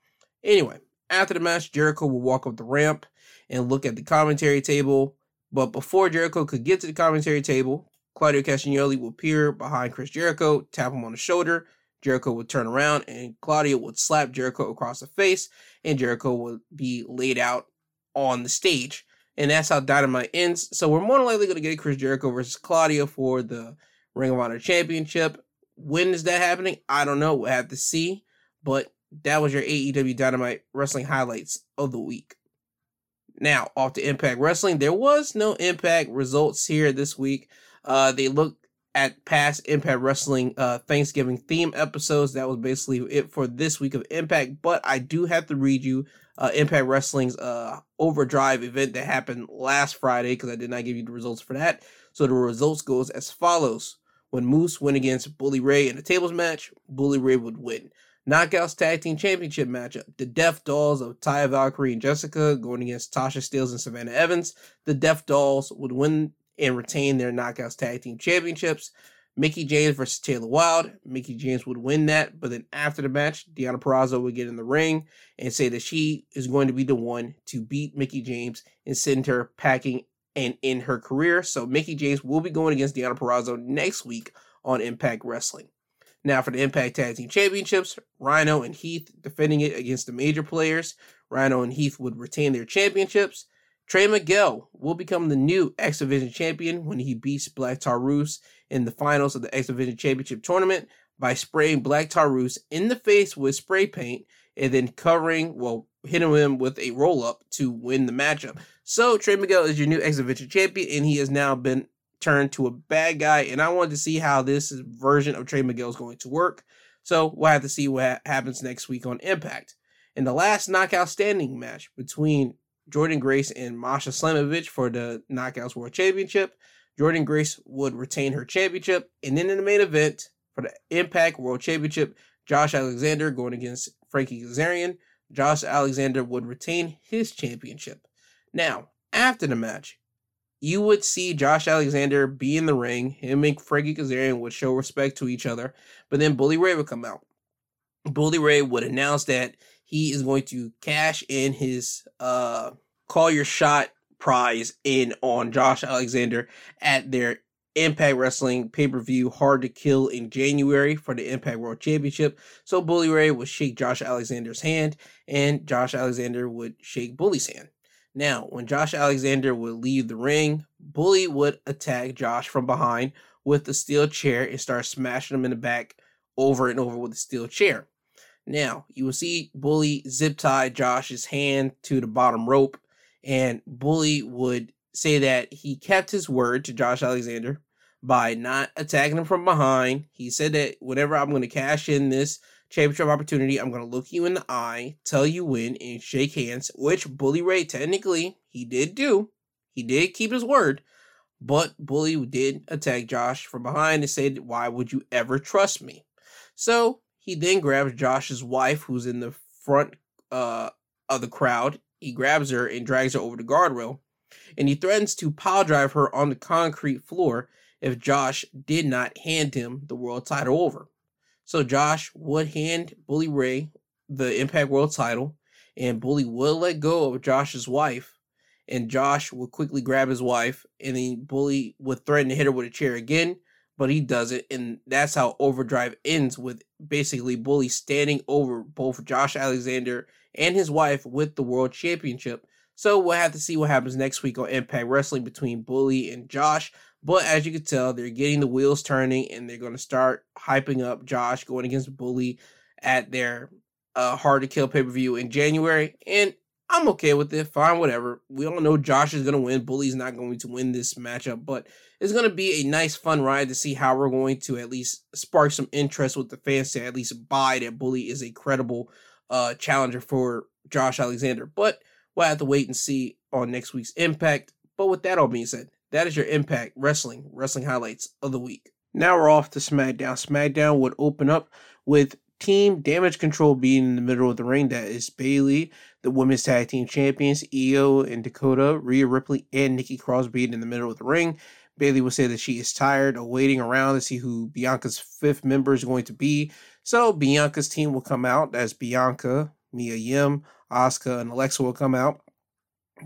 Anyway, after the match, Jericho will walk up the ramp and look at the commentary table. But before Jericho could get to the commentary table, Claudio Castagnoli will appear behind Chris Jericho, tap him on the shoulder. Jericho would turn around and Claudio would slap Jericho across the face, and Jericho would be laid out on the stage. And that's how Dynamite ends. So we're more than likely going to get Chris Jericho versus Claudio for the Ring of Honor Championship. When is that happening? I don't know. We'll have to see. But that was your AEW Dynamite wrestling highlights of the week. Now, off to Impact Wrestling. There was no Impact results here this week. Uh, they looked at past Impact Wrestling uh, Thanksgiving theme episodes. That was basically it for this week of Impact. But I do have to read you uh, Impact Wrestling's uh, Overdrive event that happened last Friday because I did not give you the results for that. So the results goes as follows: When Moose went against Bully Ray in a tables match, Bully Ray would win. Knockouts Tag Team Championship matchup. The Death Dollz of Taya Valkyrie and Jessicka going against Tasha Steelz and Savannah Evans. The Death Dollz would win and retain their Knockouts Tag Team Championships. Mickie James versus Taylor Wilde. Mickie James would win that, but then after the match, Deonna Purrazzo would get in the ring and say that she is going to be the one to beat Mickie James and send her packing and in her career. So Mickie James will be going against Deonna Purrazzo next week on Impact Wrestling. Now for the Impact Tag Team Championships, Rhino and Heath defending it against the major players. Rhino and Heath would retain their championships. Trey Miguel will become the new X Division champion when he beats Black Taurus in the finals of the X Division Championship tournament by spraying Black Taurus in the face with spray paint and then covering, well, hitting him with a roll up to win the matchup. So Trey Miguel is your new X Division champion, and he has now been turned to a bad guy. And I wanted to see how this version of Trey Miguel is going to work. So we'll have to see what happens next week on Impact. In the last knockout standing match between Jordynne Grace and Masha Slamovich for the Knockouts World Championship. Jordynne Grace would retain her championship. And then in the main event for the Impact World Championship, Josh Alexander going against Frankie Kazarian. Josh Alexander would retain his championship. Now, after the match, you would see Josh Alexander be in the ring. Him and Frankie Kazarian would show respect to each other. But then Bully Ray would come out. Bully Ray would announce that he is going to cash in his uh call your shot prize in on Josh Alexander at their Impact Wrestling pay per view Hard to Kill in January for the Impact World Championship. So Bully Ray would shake Josh Alexander's hand, and Josh Alexander would shake Bully's hand. Now, when Josh Alexander would leave the ring, Bully would attack Josh from behind with the steel chair and start smashing him in the back over and over with the steel chair. Now, you will see Bully zip tie Josh's hand to the bottom rope, and Bully would say that he kept his word to Josh Alexander by not attacking him from behind. He said that whenever I'm going to cash in this championship opportunity, I'm going to look you in the eye, tell you when, and shake hands, which Bully Ray technically he did do. He did keep his word, but Bully did attack Josh from behind and said, Why would you ever trust me? So he then grabs Josh's wife, who's in the front uh, of the crowd. He grabs her and drags her over the guardrail, and he threatens to pile drive her on the concrete floor if Josh did not hand him the world title over. So Josh would hand Bully Ray the Impact World title, and Bully would let go of Josh's wife, and Josh would quickly grab his wife, and then Bully would threaten to hit her with a chair again, but he doesn't, and that's how Overdrive ends with basically Bully standing over both Josh Alexander and his wife with the World Championship. So we'll have to see what happens next week on Impact Wrestling between Bully and Josh. But as you can tell, they're getting the wheels turning and they're going to start hyping up Josh going against Bully at their uh, Hard to Kill pay per view in January. And I'm okay with it. Fine, whatever. We all know Josh is going to win. Bully's not going to win this matchup, but it's going to be a nice, fun ride to see how we're going to at least spark some interest with the fans to at least buy that Bully is a credible uh, challenger for Josh Alexander. But we'll have to wait and see on next week's Impact. But with that all being said, that is your Impact Wrestling, wrestling highlights of the week. Now we're off to SmackDown. SmackDown would open up with Team Damage Control being in the middle of the ring. That is Bayley, the Women's Tag Team Champions, Io and Dakota, Rhea Ripley, and Nikki Cross being in the middle of the ring. Bayley will say that she is tired of waiting around to see who Bianca's fifth member is going to be. So Bianca's team will come out. As Bianca, Mia Yim, Asuka, and Alexa will come out.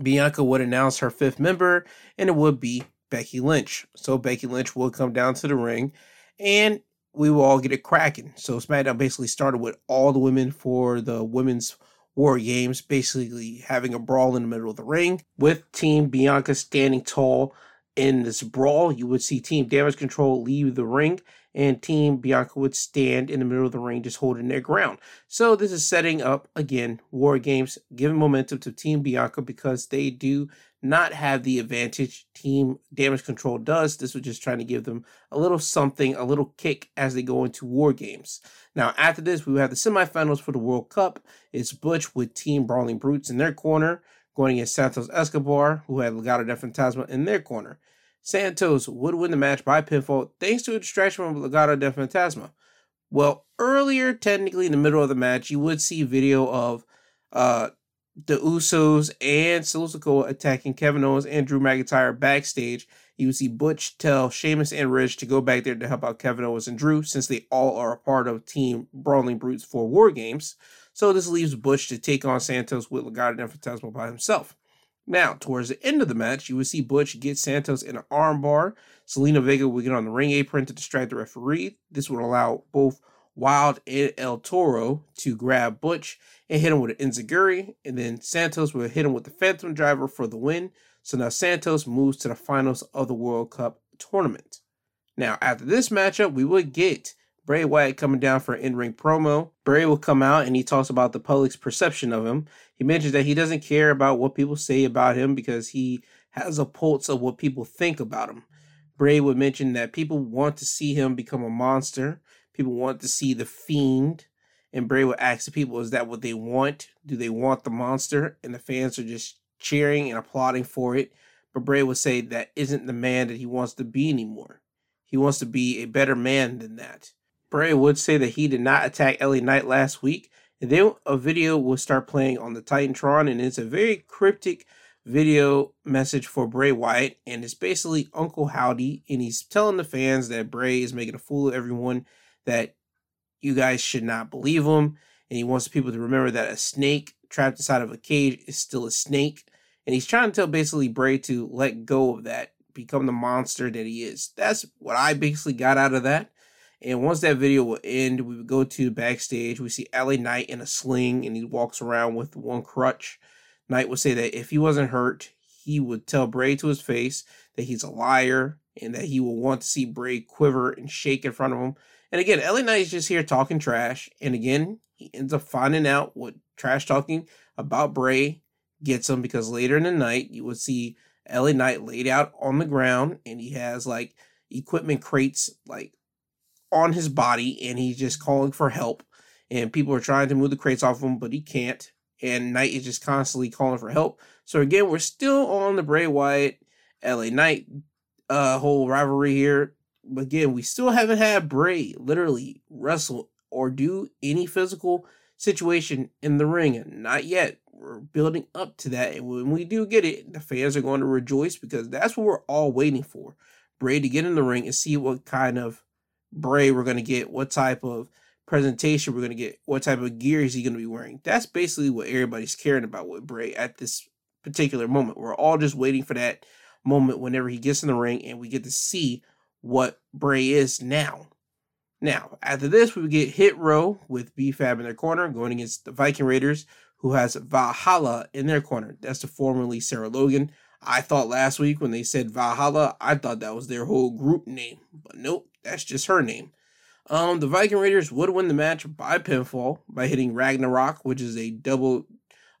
Bianca would announce her fifth member, and it would be Becky Lynch. So Becky Lynch will come down to the ring, and we will all get it cracking. So SmackDown basically started with all the women for the women's War Games, basically having a brawl in the middle of the ring with Team Bianca standing tall in this brawl. You would see Team Damage Control leave the ring and Team Bianca would stand in the middle of the ring just holding their ground. So this is setting up again War Games, giving momentum to Team Bianca because they do not have the advantage Team Damage Control does. This was just trying to give them a little something, a little kick as they go into War Games. Now after this, we have the semifinals for the World Cup. It's Butch with Team Brawling Brutes in their corner, going against Santos Escobar, who had Legado del Fantasma in their corner. Santos would win the match by pinfall thanks to a distraction from Legado del Fantasma. Well, earlier, technically in the middle of the match, you would see video of uh, the Usos and Sikoa attacking Kevin Owens and Drew McIntyre backstage. You would see Butch tell Sheamus and Ridge to go back there to help out Kevin Owens and Drew since they all are a part of Team Brawling Brutes for War Games. So this leaves Butch to take on Santos with Legado del Fantasma by himself. Now, towards the end of the match, you would see Butch get Santos in an armbar. Zelina Vega would get on the ring apron to distract the referee. This would allow both Wilde and El Toro to grab Butch and hit him with an Enzuigiri, and then Santos would hit him with the Phantom Driver for the win. So now Santos moves to the finals of the World Cup tournament. Now, after this matchup, we would get Bray Wyatt coming down for an in-ring promo. Bray will come out and he talks about the public's perception of him. He mentions that he doesn't care about what people say about him because he has a pulse of what people think about him. Bray would mention that people want to see him become a monster. People want to see the fiend. And Bray would ask the people, is that what they want? Do they want the monster? And the fans are just cheering and applauding for it. But Bray would say that isn't the man that he wants to be anymore. He wants to be a better man than that. Bray would say that he did not attack LA Knight last week. And then a video will start playing on the Titantron, and it's a very cryptic video message for Bray Wyatt. And it's basically Uncle Howdy, and he's telling the fans that Bray is making a fool of everyone, that you guys should not believe him. And he wants people to remember that a snake trapped inside of a cage is still a snake. And he's trying to tell basically Bray to let go of that, become the monster that he is. That's what I basically got out of that. And once that video will end, we would go to backstage. We see LA Knight in a sling and he walks around with one crutch. Knight would say that if he wasn't hurt, he would tell Bray to his face that he's a liar and that he will want to see Bray quiver and shake in front of him. And again, LA Knight is just here talking trash. And again, he ends up finding out what trash talking about Bray gets him because later in the night, you would see LA Knight laid out on the ground and he has like equipment crates like on his body and he's just calling for help. And people are trying to move the crates off him, but he can't. And Knight is just constantly calling for help. So again, we're still on the Bray Wyatt LA Knight uh whole rivalry here. But again, we still haven't had Bray literally wrestle or do any physical situation in the ring. Not yet. We're building up to that. And when we do get it, the fans are going to rejoice because that's what we're all waiting for. Bray to get in the ring and see what kind of Bray we're going to get, what type of presentation we're going to get, what type of gear is he going to be wearing. That's basically what everybody's caring about with Bray at this particular moment. We're all just waiting for that moment whenever he gets in the ring and we get to see what Bray is now. Now, after this, we get Hit Row with B-Fab in their corner, going against the Viking Raiders, who has Valhalla in their corner. That's the formerly Sarah Logan. I thought last week when they said Valhalla, I thought that was their whole group name, but nope, that's just her name. Um, the Viking Raiders would win the match by pinfall by hitting Ragnarok, which is a double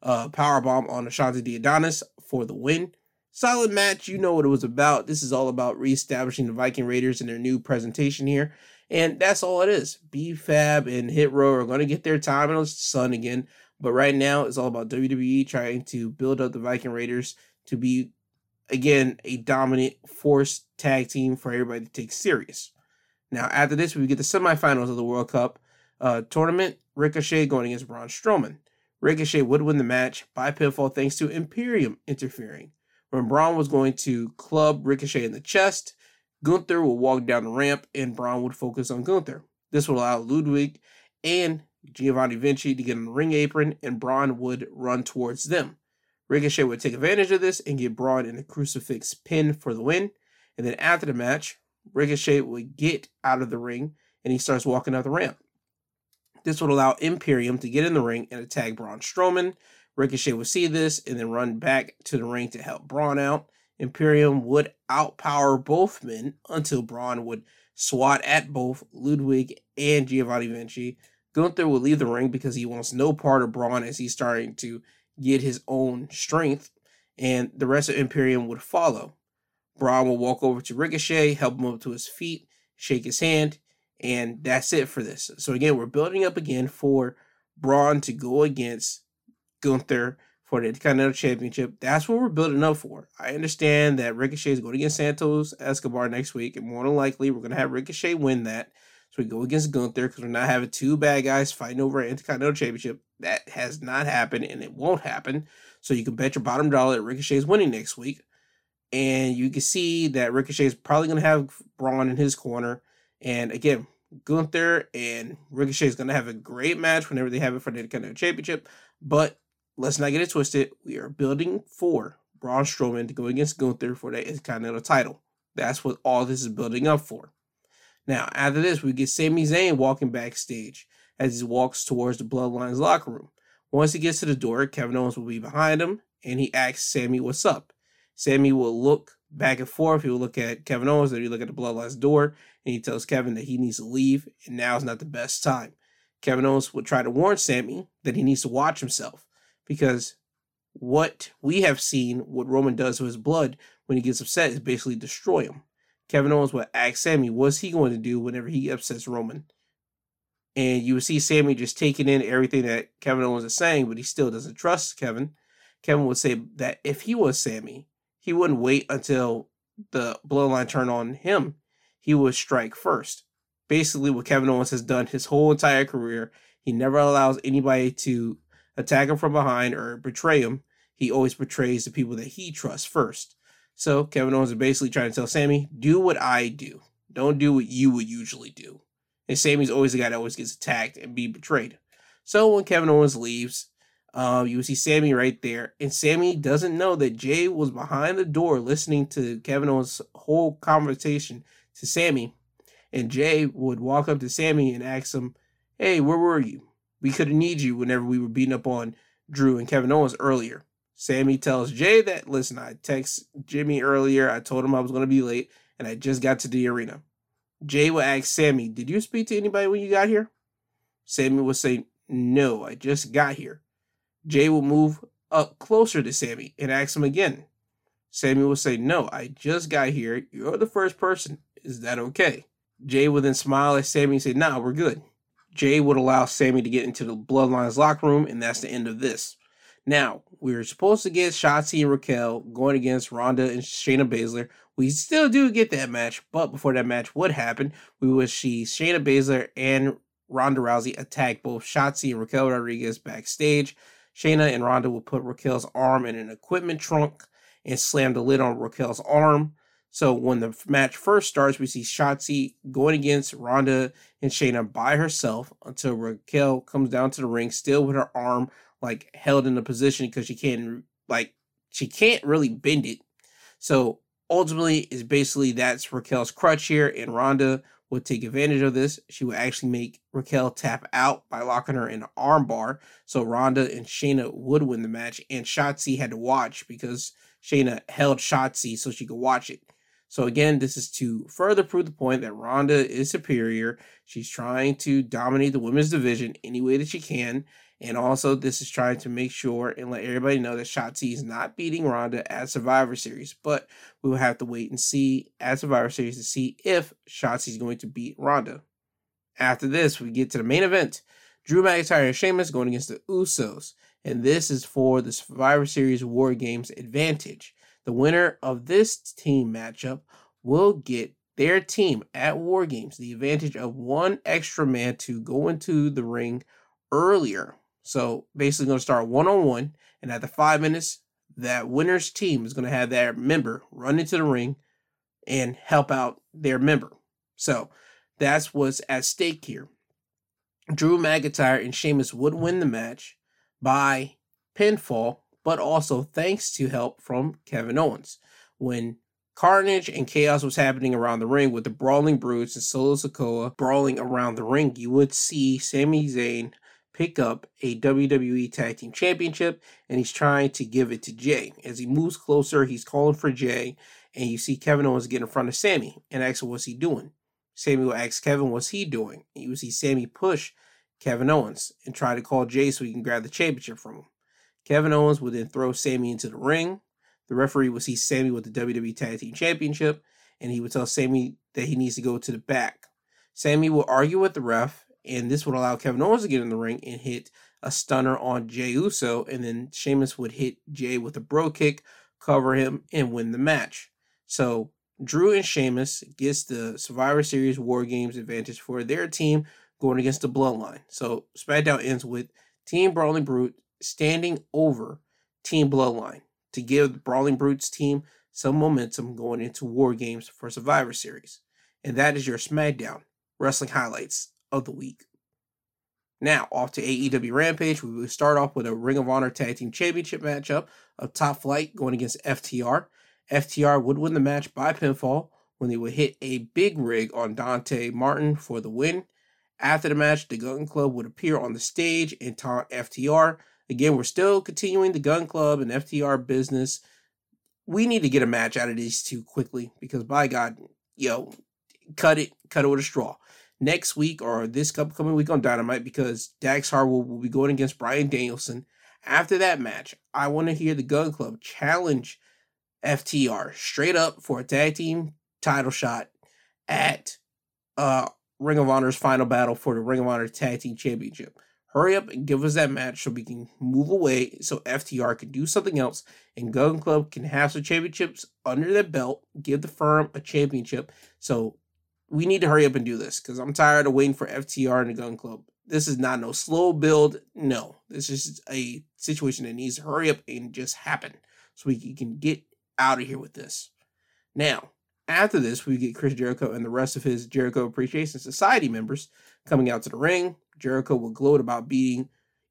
uh, power bomb on Ashante Thee Adonis for the win. Solid match, you know what it was about. This is all about reestablishing the Viking Raiders in their new presentation here. And that's all it is. B-Fab and Hit Row are going to get their time in the sun again. But right now, it's all about WWE trying to build up the Viking Raiders to be, again, a dominant force tag team for everybody to take serious. Now, after this, we get the semifinals of the World Cup uh, tournament. Ricochet going against Braun Strowman. Ricochet would win the match by pinfall thanks to Imperium interfering. When Braun was going to club Ricochet in the chest, Gunther would walk down the ramp and Braun would focus on Gunther. This would allow Ludwig and Giovanni Vinci to get on the ring apron and Braun would run towards them. Ricochet would take advantage of this and get Braun in a crucifix pin for the win. And then after the match, Ricochet would get out of the ring and he starts walking out the ramp. This would allow Imperium to get in the ring and attack Braun Strowman. Ricochet would see this and then run back to the ring to help Braun out. Imperium would outpower both men until Braun would swat at both Ludwig and Giovanni Vinci. Gunther would leave the ring because he wants no part of Braun as he's starting to get his own strength, and the rest of Imperium would follow. Braun will walk over to Ricochet, help him up to his feet, shake his hand, and that's it for this. So again, we're building up again for Braun to go against Gunther for the Intercontinental Championship. That's what we're building up for. I understand that Ricochet is going against Santos Escobar next week, and more than likely, we're going to have Ricochet win that. So we go against Gunther because we're not having two bad guys fighting over an Intercontinental Championship. That has not happened, and it won't happen. So you can bet your bottom dollar that Ricochet is winning next week. And you can see that Ricochet is probably going to have Braun in his corner. And again, Gunther and Ricochet is going to have a great match whenever they have it for the Intercontinental Championship. But let's not get it twisted. We are building for Braun Strowman to go against Gunther for the Intercontinental title. That's what all this is building up for. Now, after this, we get Sami Zayn walking backstage as he walks towards the Bloodlines locker room. Once he gets to the door, Kevin Owens will be behind him and he asks Sami what's up. Sami will look back and forth. He will look at Kevin Owens, then he look at the Bloodlines door, and he tells Kevin that he needs to leave, and now is not the best time. Kevin Owens would try to warn Sami that he needs to watch himself because what we have seen, what Roman does to his blood when he gets upset, is basically destroy him. Kevin Owens would ask Sami, what's he going to do whenever he upsets Roman? And you would see Sami just taking in everything that Kevin Owens is saying, but he still doesn't trust Kevin. Kevin would say that if he was Sami, he wouldn't wait until the bloodline turned on him. He would strike first. Basically, what Kevin Owens has done his whole entire career, he never allows anybody to attack him from behind or betray him, he always betrays the people that he trusts first. So Kevin Owens is basically trying to tell Sami, do what I do. Don't do what you would usually do. And Sami's always the guy that always gets attacked and be betrayed. So when Kevin Owens leaves, uh, you see Sami right there, and Sami doesn't know that Jey was behind the door listening to Kevin Owens' whole conversation to Sami. and Jey would walk up to Sami and ask him, "Hey, where were you? We could have need you whenever we were beating up on Drew and Kevin Owens earlier. Sami tells Jey that, listen, I text Jimmy earlier. I told him I was going to be late and I just got to the arena. Jey will ask Sami, Did you speak to anybody when you got here? Sami will say, No, I just got here. Jey will move up closer to Sami and ask him again. Sami will say, No, I just got here. You're the first person. Is that okay? Jey will then smile at Sami and say, Nah, we're good. Jey would allow Sami to get into the Bloodlines locker room, and that's the end of this. Now, we were supposed to get Shotzi and Raquel going against Ronda and Shayna Baszler. We still do get that match, but before that match would happen, we would see Shayna Baszler and Ronda Rousey attack both Shotzi and Raquel Rodriguez backstage. Shayna and Ronda will put Raquel's arm in an equipment trunk and slam the lid on Raquel's arm. So when the match first starts, we see Shotzi going against Ronda and Shayna by herself until Raquel comes down to the ring, still with her arm like held in a position because she can't like she can't really bend it. So ultimately, is basically that's Raquel's crutch here, and Ronda would take advantage of this. She would actually make Raquel tap out by locking her in an armbar. So Ronda and Shayna would win the match, and Shotzi had to watch because Shayna held Shotzi so she could watch it. So again, this is to further prove the point that Ronda is superior. She's trying to dominate the women's division any way that she can. And also, this is trying to make sure and let everybody know that Shotzi is not beating Ronda at Survivor Series. But we will have to wait and see at Survivor Series to see if Shotzi is going to beat Ronda. After this, we get to the main event. Drew McIntyre and Sheamus going against the Usos. And this is for the Survivor Series War Games advantage. The winner of this team matchup will get their team at War Games the advantage of one extra man to go into the ring earlier so basically, going to start one on one, and at the five minutes, that winner's team is going to have their member run into the ring and help out their member. So that's what's at stake here. Drew McIntyre and Sheamus would win the match by pinfall, but also thanks to help from Kevin Owens. When carnage and chaos was happening around the ring with the Brawling Brutes and Solo Sikoa brawling around the ring, you would see Sami Zayn pick up a WWE Tag Team Championship and he's trying to give it to Jey. As he moves closer, he's calling for Jey, and you see Kevin Owens get in front of Sami and ask him what's he doing. Sami will ask Kevin what's he doing. And you see Sami push Kevin Owens and try to call Jey so he can grab the championship from him. Kevin Owens would then throw Sami into the ring. The referee would see Sami with the WWE Tag Team Championship, and he would tell Sami that he needs to go to the back. Sami will argue with the ref and this would allow Kevin Owens to get in the ring and hit a stunner on Jey Uso, and then Sheamus would hit Jey with a bro kick, cover him, and win the match. So Drew and Sheamus gets the Survivor Series War Games advantage for their team going against the Bloodline. So SmackDown ends with Team Brawling Brute standing over Team Bloodline to give the Brawling Brutes team some momentum going into War Games for Survivor Series. And that is your SmackDown wrestling highlights of the week. Now, off to AEW Rampage. We will start off with a Ring of Honor Tag Team Championship matchup of Top Flight going against FTR. FTR would win the match by pinfall when they would hit a big rig on Dante Martin for the win. After the match, the Gunn Club would appear on the stage and taunt FTR. Again, we're still continuing the Gunn Club and FTR business. We need to get a match out of these two quickly because, by God, yo, cut it, cut it with a straw next week or this upcoming week on Dynamite because Dax Harwood will be going against Bryan Danielson. After that match, I want to hear the Gunn Club challenge FTR straight up for a tag team title shot at uh, Ring of Honor's final battle for the Ring of Honor Tag Team Championship. Hurry up and give us that match so we can move away so FTR can do something else and Gunn Club can have some championships under their belt, give the firm a championship so we need to hurry up and do this because I'm tired of waiting for FTR and the Gunn Club. This is not no slow build. No, this is a situation that needs to hurry up and just happen so we can get out of here with this. Now, after this, we get Chris Jericho and the rest of his Jericho Appreciation Society members coming out to the ring. Jericho will gloat about beating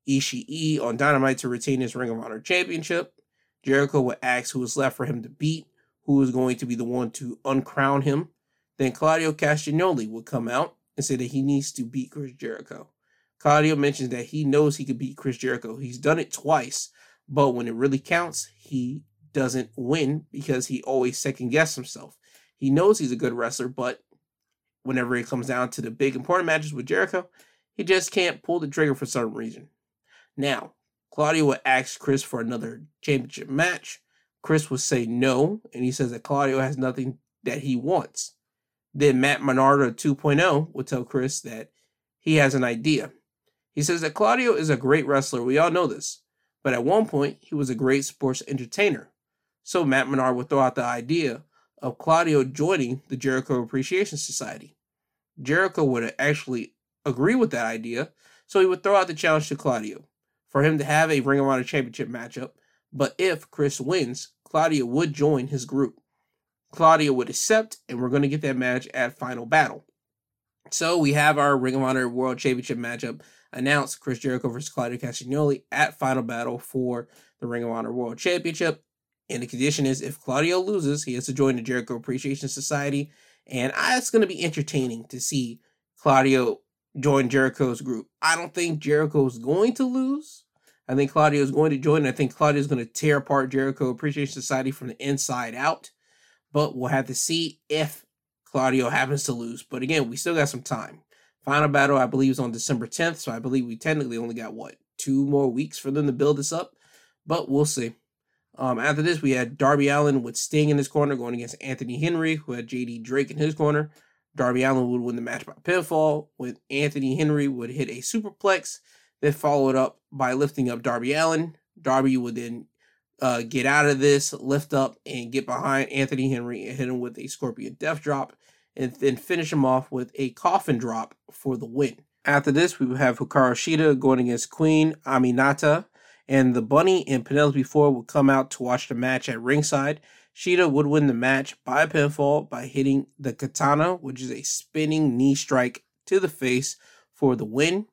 Ishii on Dynamite to retain his Ring of Honor Championship. Jericho will ask who is left for him to beat, who is going to be the one to uncrown him. Then Claudio Castagnoli would come out and say that he needs to beat Chris Jericho. Claudio mentions that he knows he could beat Chris Jericho. He's done it twice, but when it really counts, he doesn't win because he always second guesses himself. He knows he's a good wrestler, but whenever it comes down to the big important matches with Jericho, he just can't pull the trigger for some reason. Now, Claudio would ask Chris for another championship match. Chris would say no, and he says that Claudio has nothing that he wants. Then Matt Menard 2.0 will tell Chris that he has an idea. He says that Claudio is a great wrestler. We all know this. But at one point, he was a great sports entertainer. So Matt Menard would throw out the idea of Claudio joining the Jericho Appreciation Society. Jericho would actually agree with that idea, so he would throw out the challenge to Claudio for him to have a Ring of Honor Championship matchup. But if Chris wins, Claudio would join his group. Claudio would accept, and we're going to get that match at Final Battle. So we have our Ring of Honor World Championship matchup announced Chris Jericho versus Claudio Castagnoli at Final Battle for the Ring of Honor World Championship. And the condition is if Claudio loses, he has to join the Jericho Appreciation Society. And it's going to be entertaining to see Claudio join Jericho's group. I don't think Jericho's going to lose. I think Claudio is going to join. I think Claudio is going to tear apart Jericho Appreciation Society from the inside out. But we'll have to see if Claudio happens to lose. But again, we still got some time. Final battle, I believe, is on December 10th. So I believe we technically only got what two more weeks for them to build this up. But we'll see. Um, after this, we had Darby Allin with Sting in his corner going against Anthony Henry, who had JD Drake in his corner. Darby Allin would win the match by pinfall, with Anthony Henry would hit a superplex, then follow it up by lifting up Darby Allin. Darby would then uh, get out of this, lift up, and get behind Anthony Henry and hit him with a Scorpion Death Drop, and then finish him off with a Coffin Drop for the win. After this, we have Hikaru Shida going against Queen Aminata and the Bunny and Penelope Ford would come out to watch the match at ringside. Shida would win the match by a pinfall by hitting the katana, which is a spinning knee strike to the face for the win.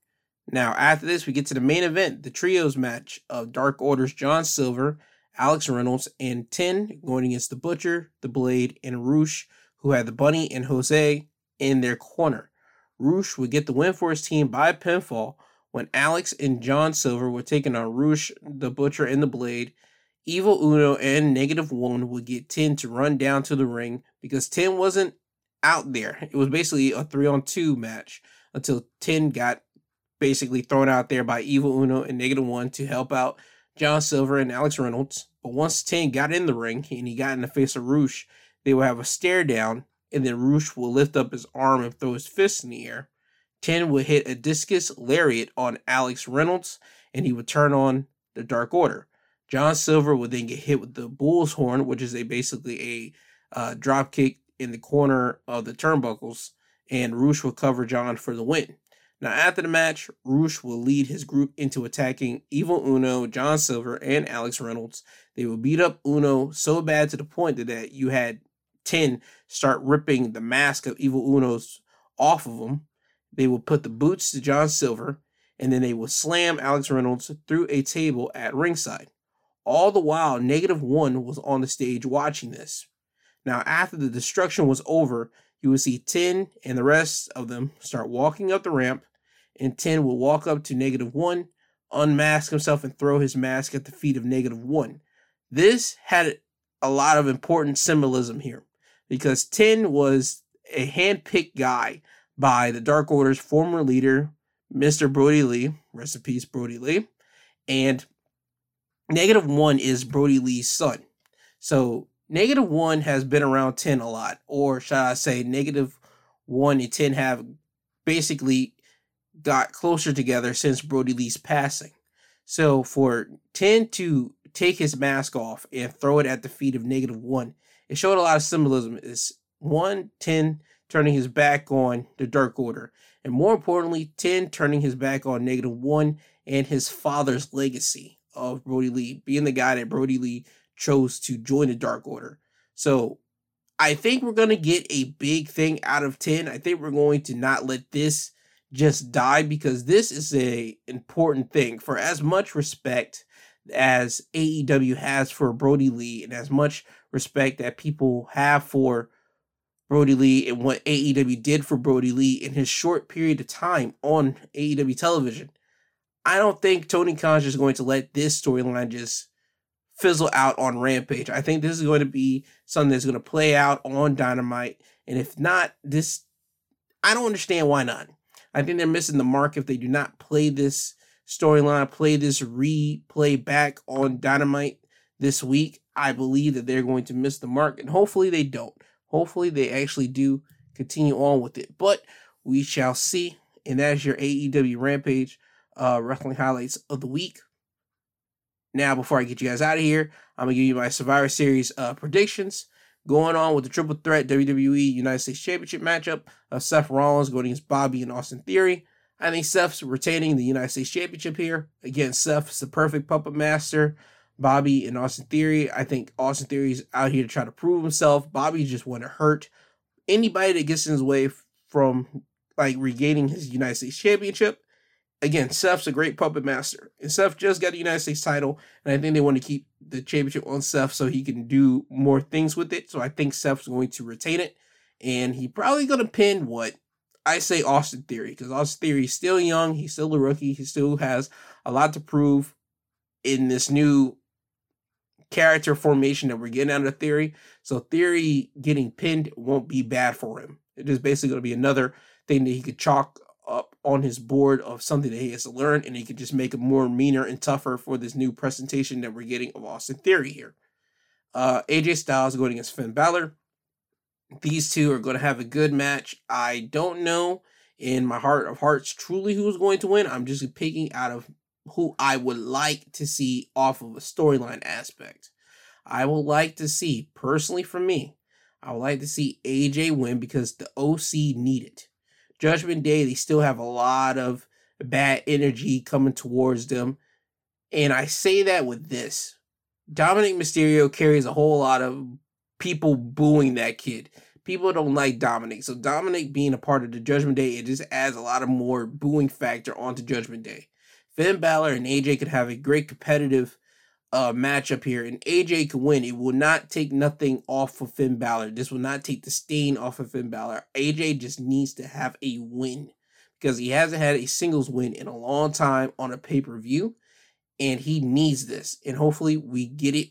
Now, after this, we get to the main event, the trios match of Dark Order's John Silver, Alex Reynolds, and Ten going against the Butcher, the Blade, and Rush, who had the Bunny and Jose in their corner. Rush would get the win for his team by pinfall when Alex and John Silver were taking on Rush, the Butcher, and the Blade, Evil Uno and Negative One would get 10 to run down to the ring because 10 wasn't out there. It was basically a three on two match until 10 got basically thrown out there by Evil Uno and Negative One to help out John Silver and Alex Reynolds. But once 10 got in the ring and he got in the face of Rush, they would have a stare down, and then Rush will lift up his arm and throw his fist in the air. 10 would hit a discus lariat on Alex Reynolds, and he would turn on the Dark Order. John Silver would then get hit with the Bull's Horn, which is a basically a uh, drop kick in the corner of the turnbuckles, and Rush will cover John for the win. Now, after the match, Rush will lead his group into attacking Evil Uno, John Silver, and Alex Reynolds. They will beat up Uno so bad to the point that you had 10 start ripping the mask of Evil Uno's off of him. They will put the boots to John Silver, and then they will slam Alex Reynolds through a table at ringside. All the while, Negative One was on the stage watching this. Now, after the destruction was over, you will see 10 and the rest of them start walking up the ramp, and 10 will walk up to Negative One, unmask himself, and throw his mask at the feet of Negative One. This had a lot of important symbolism here because 10 was a hand-picked guy by the Dark Order's former leader, Mr. Brodie Lee. Rest in peace, Brodie Lee. And negative one is Brodie Lee's son. So negative one has been around 10 a lot, or should I say, negative one and 10 have basically got closer together since Brodie Lee's passing. So for 10 to take his mask off and throw it at the feet of negative one, it showed a lot of symbolism. Is one, 10 turning his back on the Dark Order, and more importantly, 10 turning his back on Negative 1 and his father's legacy of Brodie Lee, being the guy that Brodie Lee chose to join the Dark Order. So I think we're going to get a big thing out of 10. I think we're going to not let this just die because this is a important thing for as much respect as AEW has for Brodie Lee and as much respect that people have for Brodie Lee and what AEW did for Brodie Lee in his short period of time on AEW television. I don't think Tony Khan is going to let this storyline just fizzle out on Rampage. I think this is going to be something that's going to play out on Dynamite. And if not, this, I don't understand why not. I think they're missing the mark if they do not play this storyline, play this replay back on Dynamite this week. I believe that they're going to miss the mark, and hopefully they don't. Hopefully, they actually do continue on with it, but we shall see. And that's your AEW Rampage uh, wrestling highlights of the week. Now, before I get you guys out of here, I'm gonna give you my Survivor Series uh, predictions. Going on with the triple threat WWE United States Championship matchup of Seth Rollins going against Bobby and Austin Theory. I think Seth's retaining the United States Championship here. Again, Seth's the perfect puppet master. Bobby and Austin Theory. I think Austin Theory's out here to try to prove himself. Bobby just want to hurt anybody that gets in his way from like regaining his United States Championship. Again, Seth's a great puppet master, and Seth just got the United States title, and I think they want to keep the championship on Seth so he can do more things with it. So I think Seth's going to retain it, And he probably gonna pin what I say Austin Theory, because Austin Theory is still young, he's still a rookie, he still has a lot to prove in this new character formation that we're getting out of Theory. So Theory getting pinned won't be bad for him. It is basically going to be another thing that he could chalk up on his board of something that he has to learn, and he could just make it more meaner and tougher for this new presentation that we're getting of Austin Theory here. Uh, AJ Styles going against Finn Balor. These two are going to have a good match. I don't know in my heart of hearts truly who's going to win. I'm just picking out of who I would like to see off of a storyline aspect. I would like to see, personally for me, I would like to see AJ win because the OC need it. Judgment Day, they still have a lot of bad energy coming towards them. And I say that with this Dominic Mysterio carries a whole lot of people booing that kid. People don't like Dominic. So, Dominic being a part of the Judgment Day, it just adds a lot of more booing factor onto Judgment Day. Finn Balor and AJ could have a great competitive uh, matchup here, and AJ can win. It will not take nothing off of Finn Balor. This will not take the stain off of Finn Balor. AJ just needs to have a win because he hasn't had a singles win in a long time on a pay per view, and he needs this. And hopefully, we get it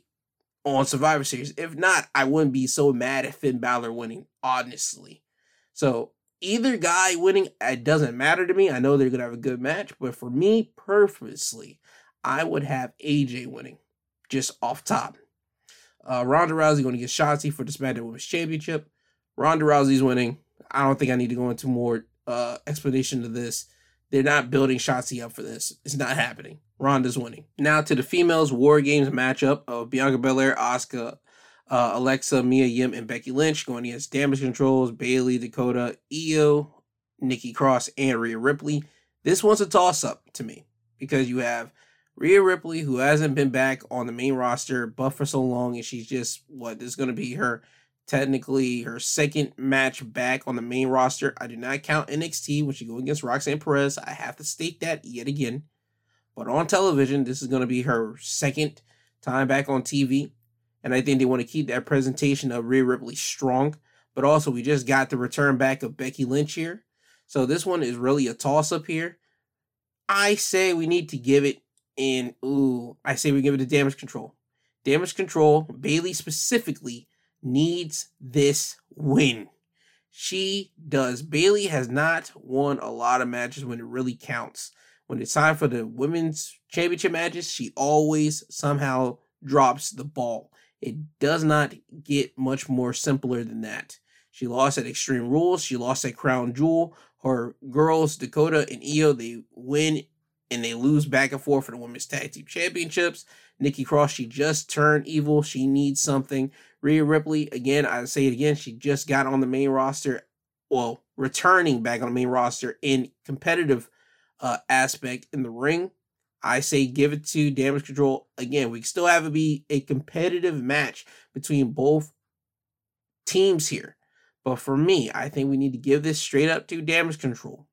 on Survivor Series. If not, I wouldn't be so mad at Finn Balor winning, honestly. So either guy winning, it doesn't matter to me. I know they're gonna have a good match, but for me, purposely, I would have AJ winning, just off top. Uh, Ronda Rousey going to get Shotzi for the SmackDown Women's Championship. Ronda Rousey's winning. I don't think I need to go into more uh, explanation of this. They're not building Shotzi up for this. It's not happening. Ronda's winning. Now to the females War Games matchup of Bianca Belair, Asuka, uh, Alexa, Mia Yim, and Becky Lynch going against Damage Controls, Bayley, Dakota, Io, Nikki Cross, and Rhea Ripley. This one's a toss up to me because you have Rhea Ripley, who hasn't been back on the main roster, but for so long, and she's just what this is going to be her technically her second match back on the main roster. I do not count NXT when she go against Roxanne Perez. I have to state that yet again. But on television, this is going to be her second time back on TV. And I think they want to keep that presentation of Rhea Ripley strong. But also, we just got the return back of Becky Lynch here. So this one is really a toss up here. I say we need to give it in, ooh, I say we give it to damage control. Damage control, Bayley specifically, needs this win. She does. Bayley has not won a lot of matches when it really counts. When it's time for the women's championship matches, she always somehow drops the ball. It does not get much more simpler than that. She lost at Extreme Rules. She lost at Crown Jewel. Her girls, Dakota and Io, they win and they lose back and forth for the Women's Tag Team Championships. Nikki Cross, she just turned evil. She needs something. Rhea Ripley, again, I say it again, she just got on the main roster. Well, returning back on the main roster in competitive uh, aspect in the ring. I say give it to Damage Control. Again, we still have to be a competitive match between both teams here. But for me, I think we need to give this straight up to Damage Control.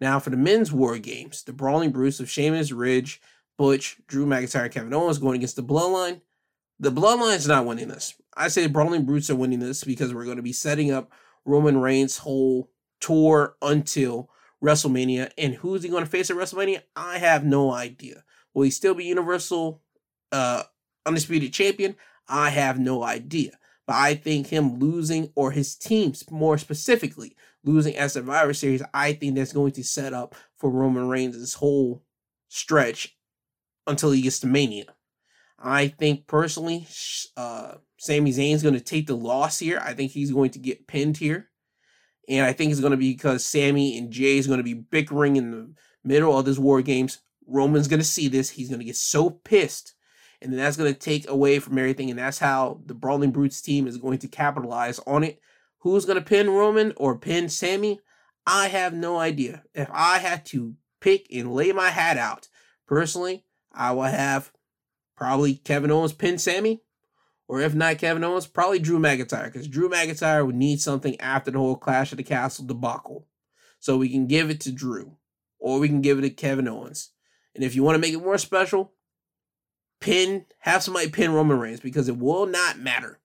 Now, for the men's War Games, the Brawling Brutes of Sheamus, Ridge, Butch, Drew McIntyre, Kevin Owens going against the Bloodline. The Bloodline is not winning this. I say the Brawling Brutes are winning this because we're going to be setting up Roman Reigns' whole tour until WrestleMania. And who's he going to face at WrestleMania? I have no idea. Will he still be Universal uh, Undisputed Champion? I have no idea. But I think him losing, or his teams more specifically, losing at Survivor Series, I think that's going to set up for Roman Reigns' this whole stretch until he gets to Mania. I think personally, uh, Sami Zayn's going to take the loss here. I think he's going to get pinned here. And I think it's going to be because Sami and Jey is going to be bickering in the middle of this war games. Roman's going to see this. He's going to get so pissed. And then that's going to take away from everything. And that's how the Brawling Brutes team is going to capitalize on it. Who's going to pin Roman or pin Sami? I have no idea. If I had to pick and lay my hat out, personally, I will have probably Kevin Owens pin Sami, or if not Kevin Owens, probably Drew McIntyre, because Drew McIntyre would need something after the whole Clash of the Castle debacle. So we can give it to Drew, or we can give it to Kevin Owens. And if you want to make it more special, pin, have somebody pin Roman Reigns, because it will not matter.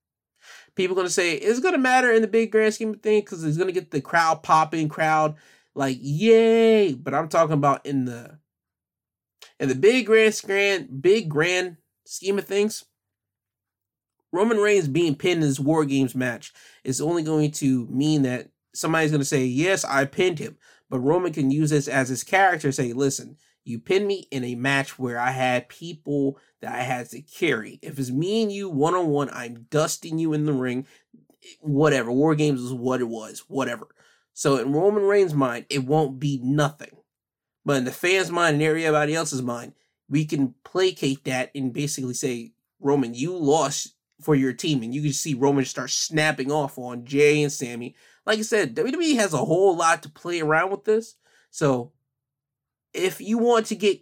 People gonna say it's gonna matter in the big grand scheme of things because it's gonna get the crowd popping, crowd like yay. But I'm talking about in the in the big grand grand big grand scheme of things. Roman Reigns being pinned in this War Games match is only going to mean that somebody's going to say, Yes, I pinned him. But Roman can use this as his character, say, Listen, you pinned me in a match where I had people that I had to carry. If it's me and you one on one, I'm dusting you in the ring. Whatever. War Games is what it was. Whatever. So in Roman Reigns' mind, it won't be nothing. But in the fans' mind and everybody else's mind, we can placate that and basically say, Roman, you lost for your team. And you can see Roman start snapping off on Jey and Sami. Like I said, WWE has a whole lot to play around with this. So if you want to get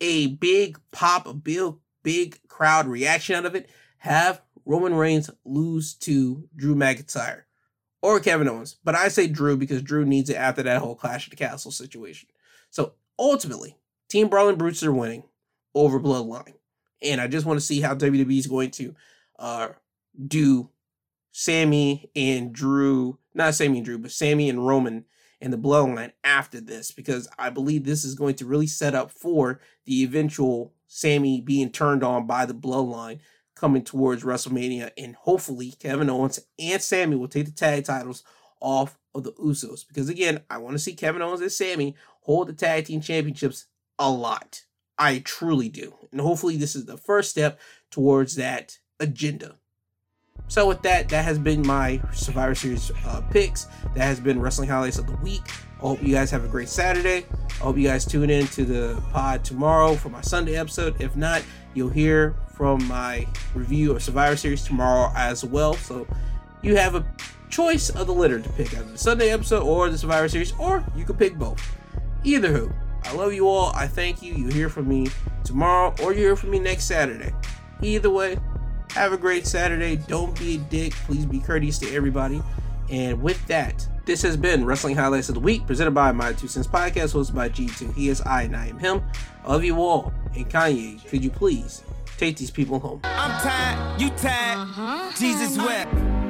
a big pop, a big, big crowd reaction out of it, have Roman Reigns lose to Drew McIntyre or Kevin Owens. But I say Drew because Drew needs it after that whole Clash of the Castle situation. So ultimately, Team Brawling Brutes are winning over Bloodline. And I just want to see how WWE is going to uh, do Sami and Drew, not Sami and Drew, but Sami and Roman and the Bloodline after this, because I believe this is going to really set up for the eventual Sami being turned on by the Bloodline coming towards WrestleMania. And hopefully, Kevin Owens and Sami will take the tag titles off of the Usos. Because again, I want to see Kevin Owens and Sami hold the tag team championships a lot. I truly do. And hopefully, this is the first step towards that agenda. So, with that, that has been my Survivor Series uh, picks. That has been Wrestling Highlights of the Week. I hope you guys have a great Saturday. I hope you guys tune in to the pod tomorrow for my Sunday episode. If not, you'll hear from my review of Survivor Series tomorrow as well. So, you have a choice of the litter to pick either the Sunday episode or the Survivor Series, or you could pick both. Either who. I love you all. I thank you. You hear from me tomorrow or you hear from me next Saturday. Either way, have a great Saturday. Don't be a dick. Please be courteous to everybody. And with that, this has been Wrestling Highlights of the Week, presented by My Two Cents Podcast, hosted by G2. He is I and I am him. I love you all. And Kanye, could you please take these people home? I'm tired, you tired, uh-huh. Jesus wept.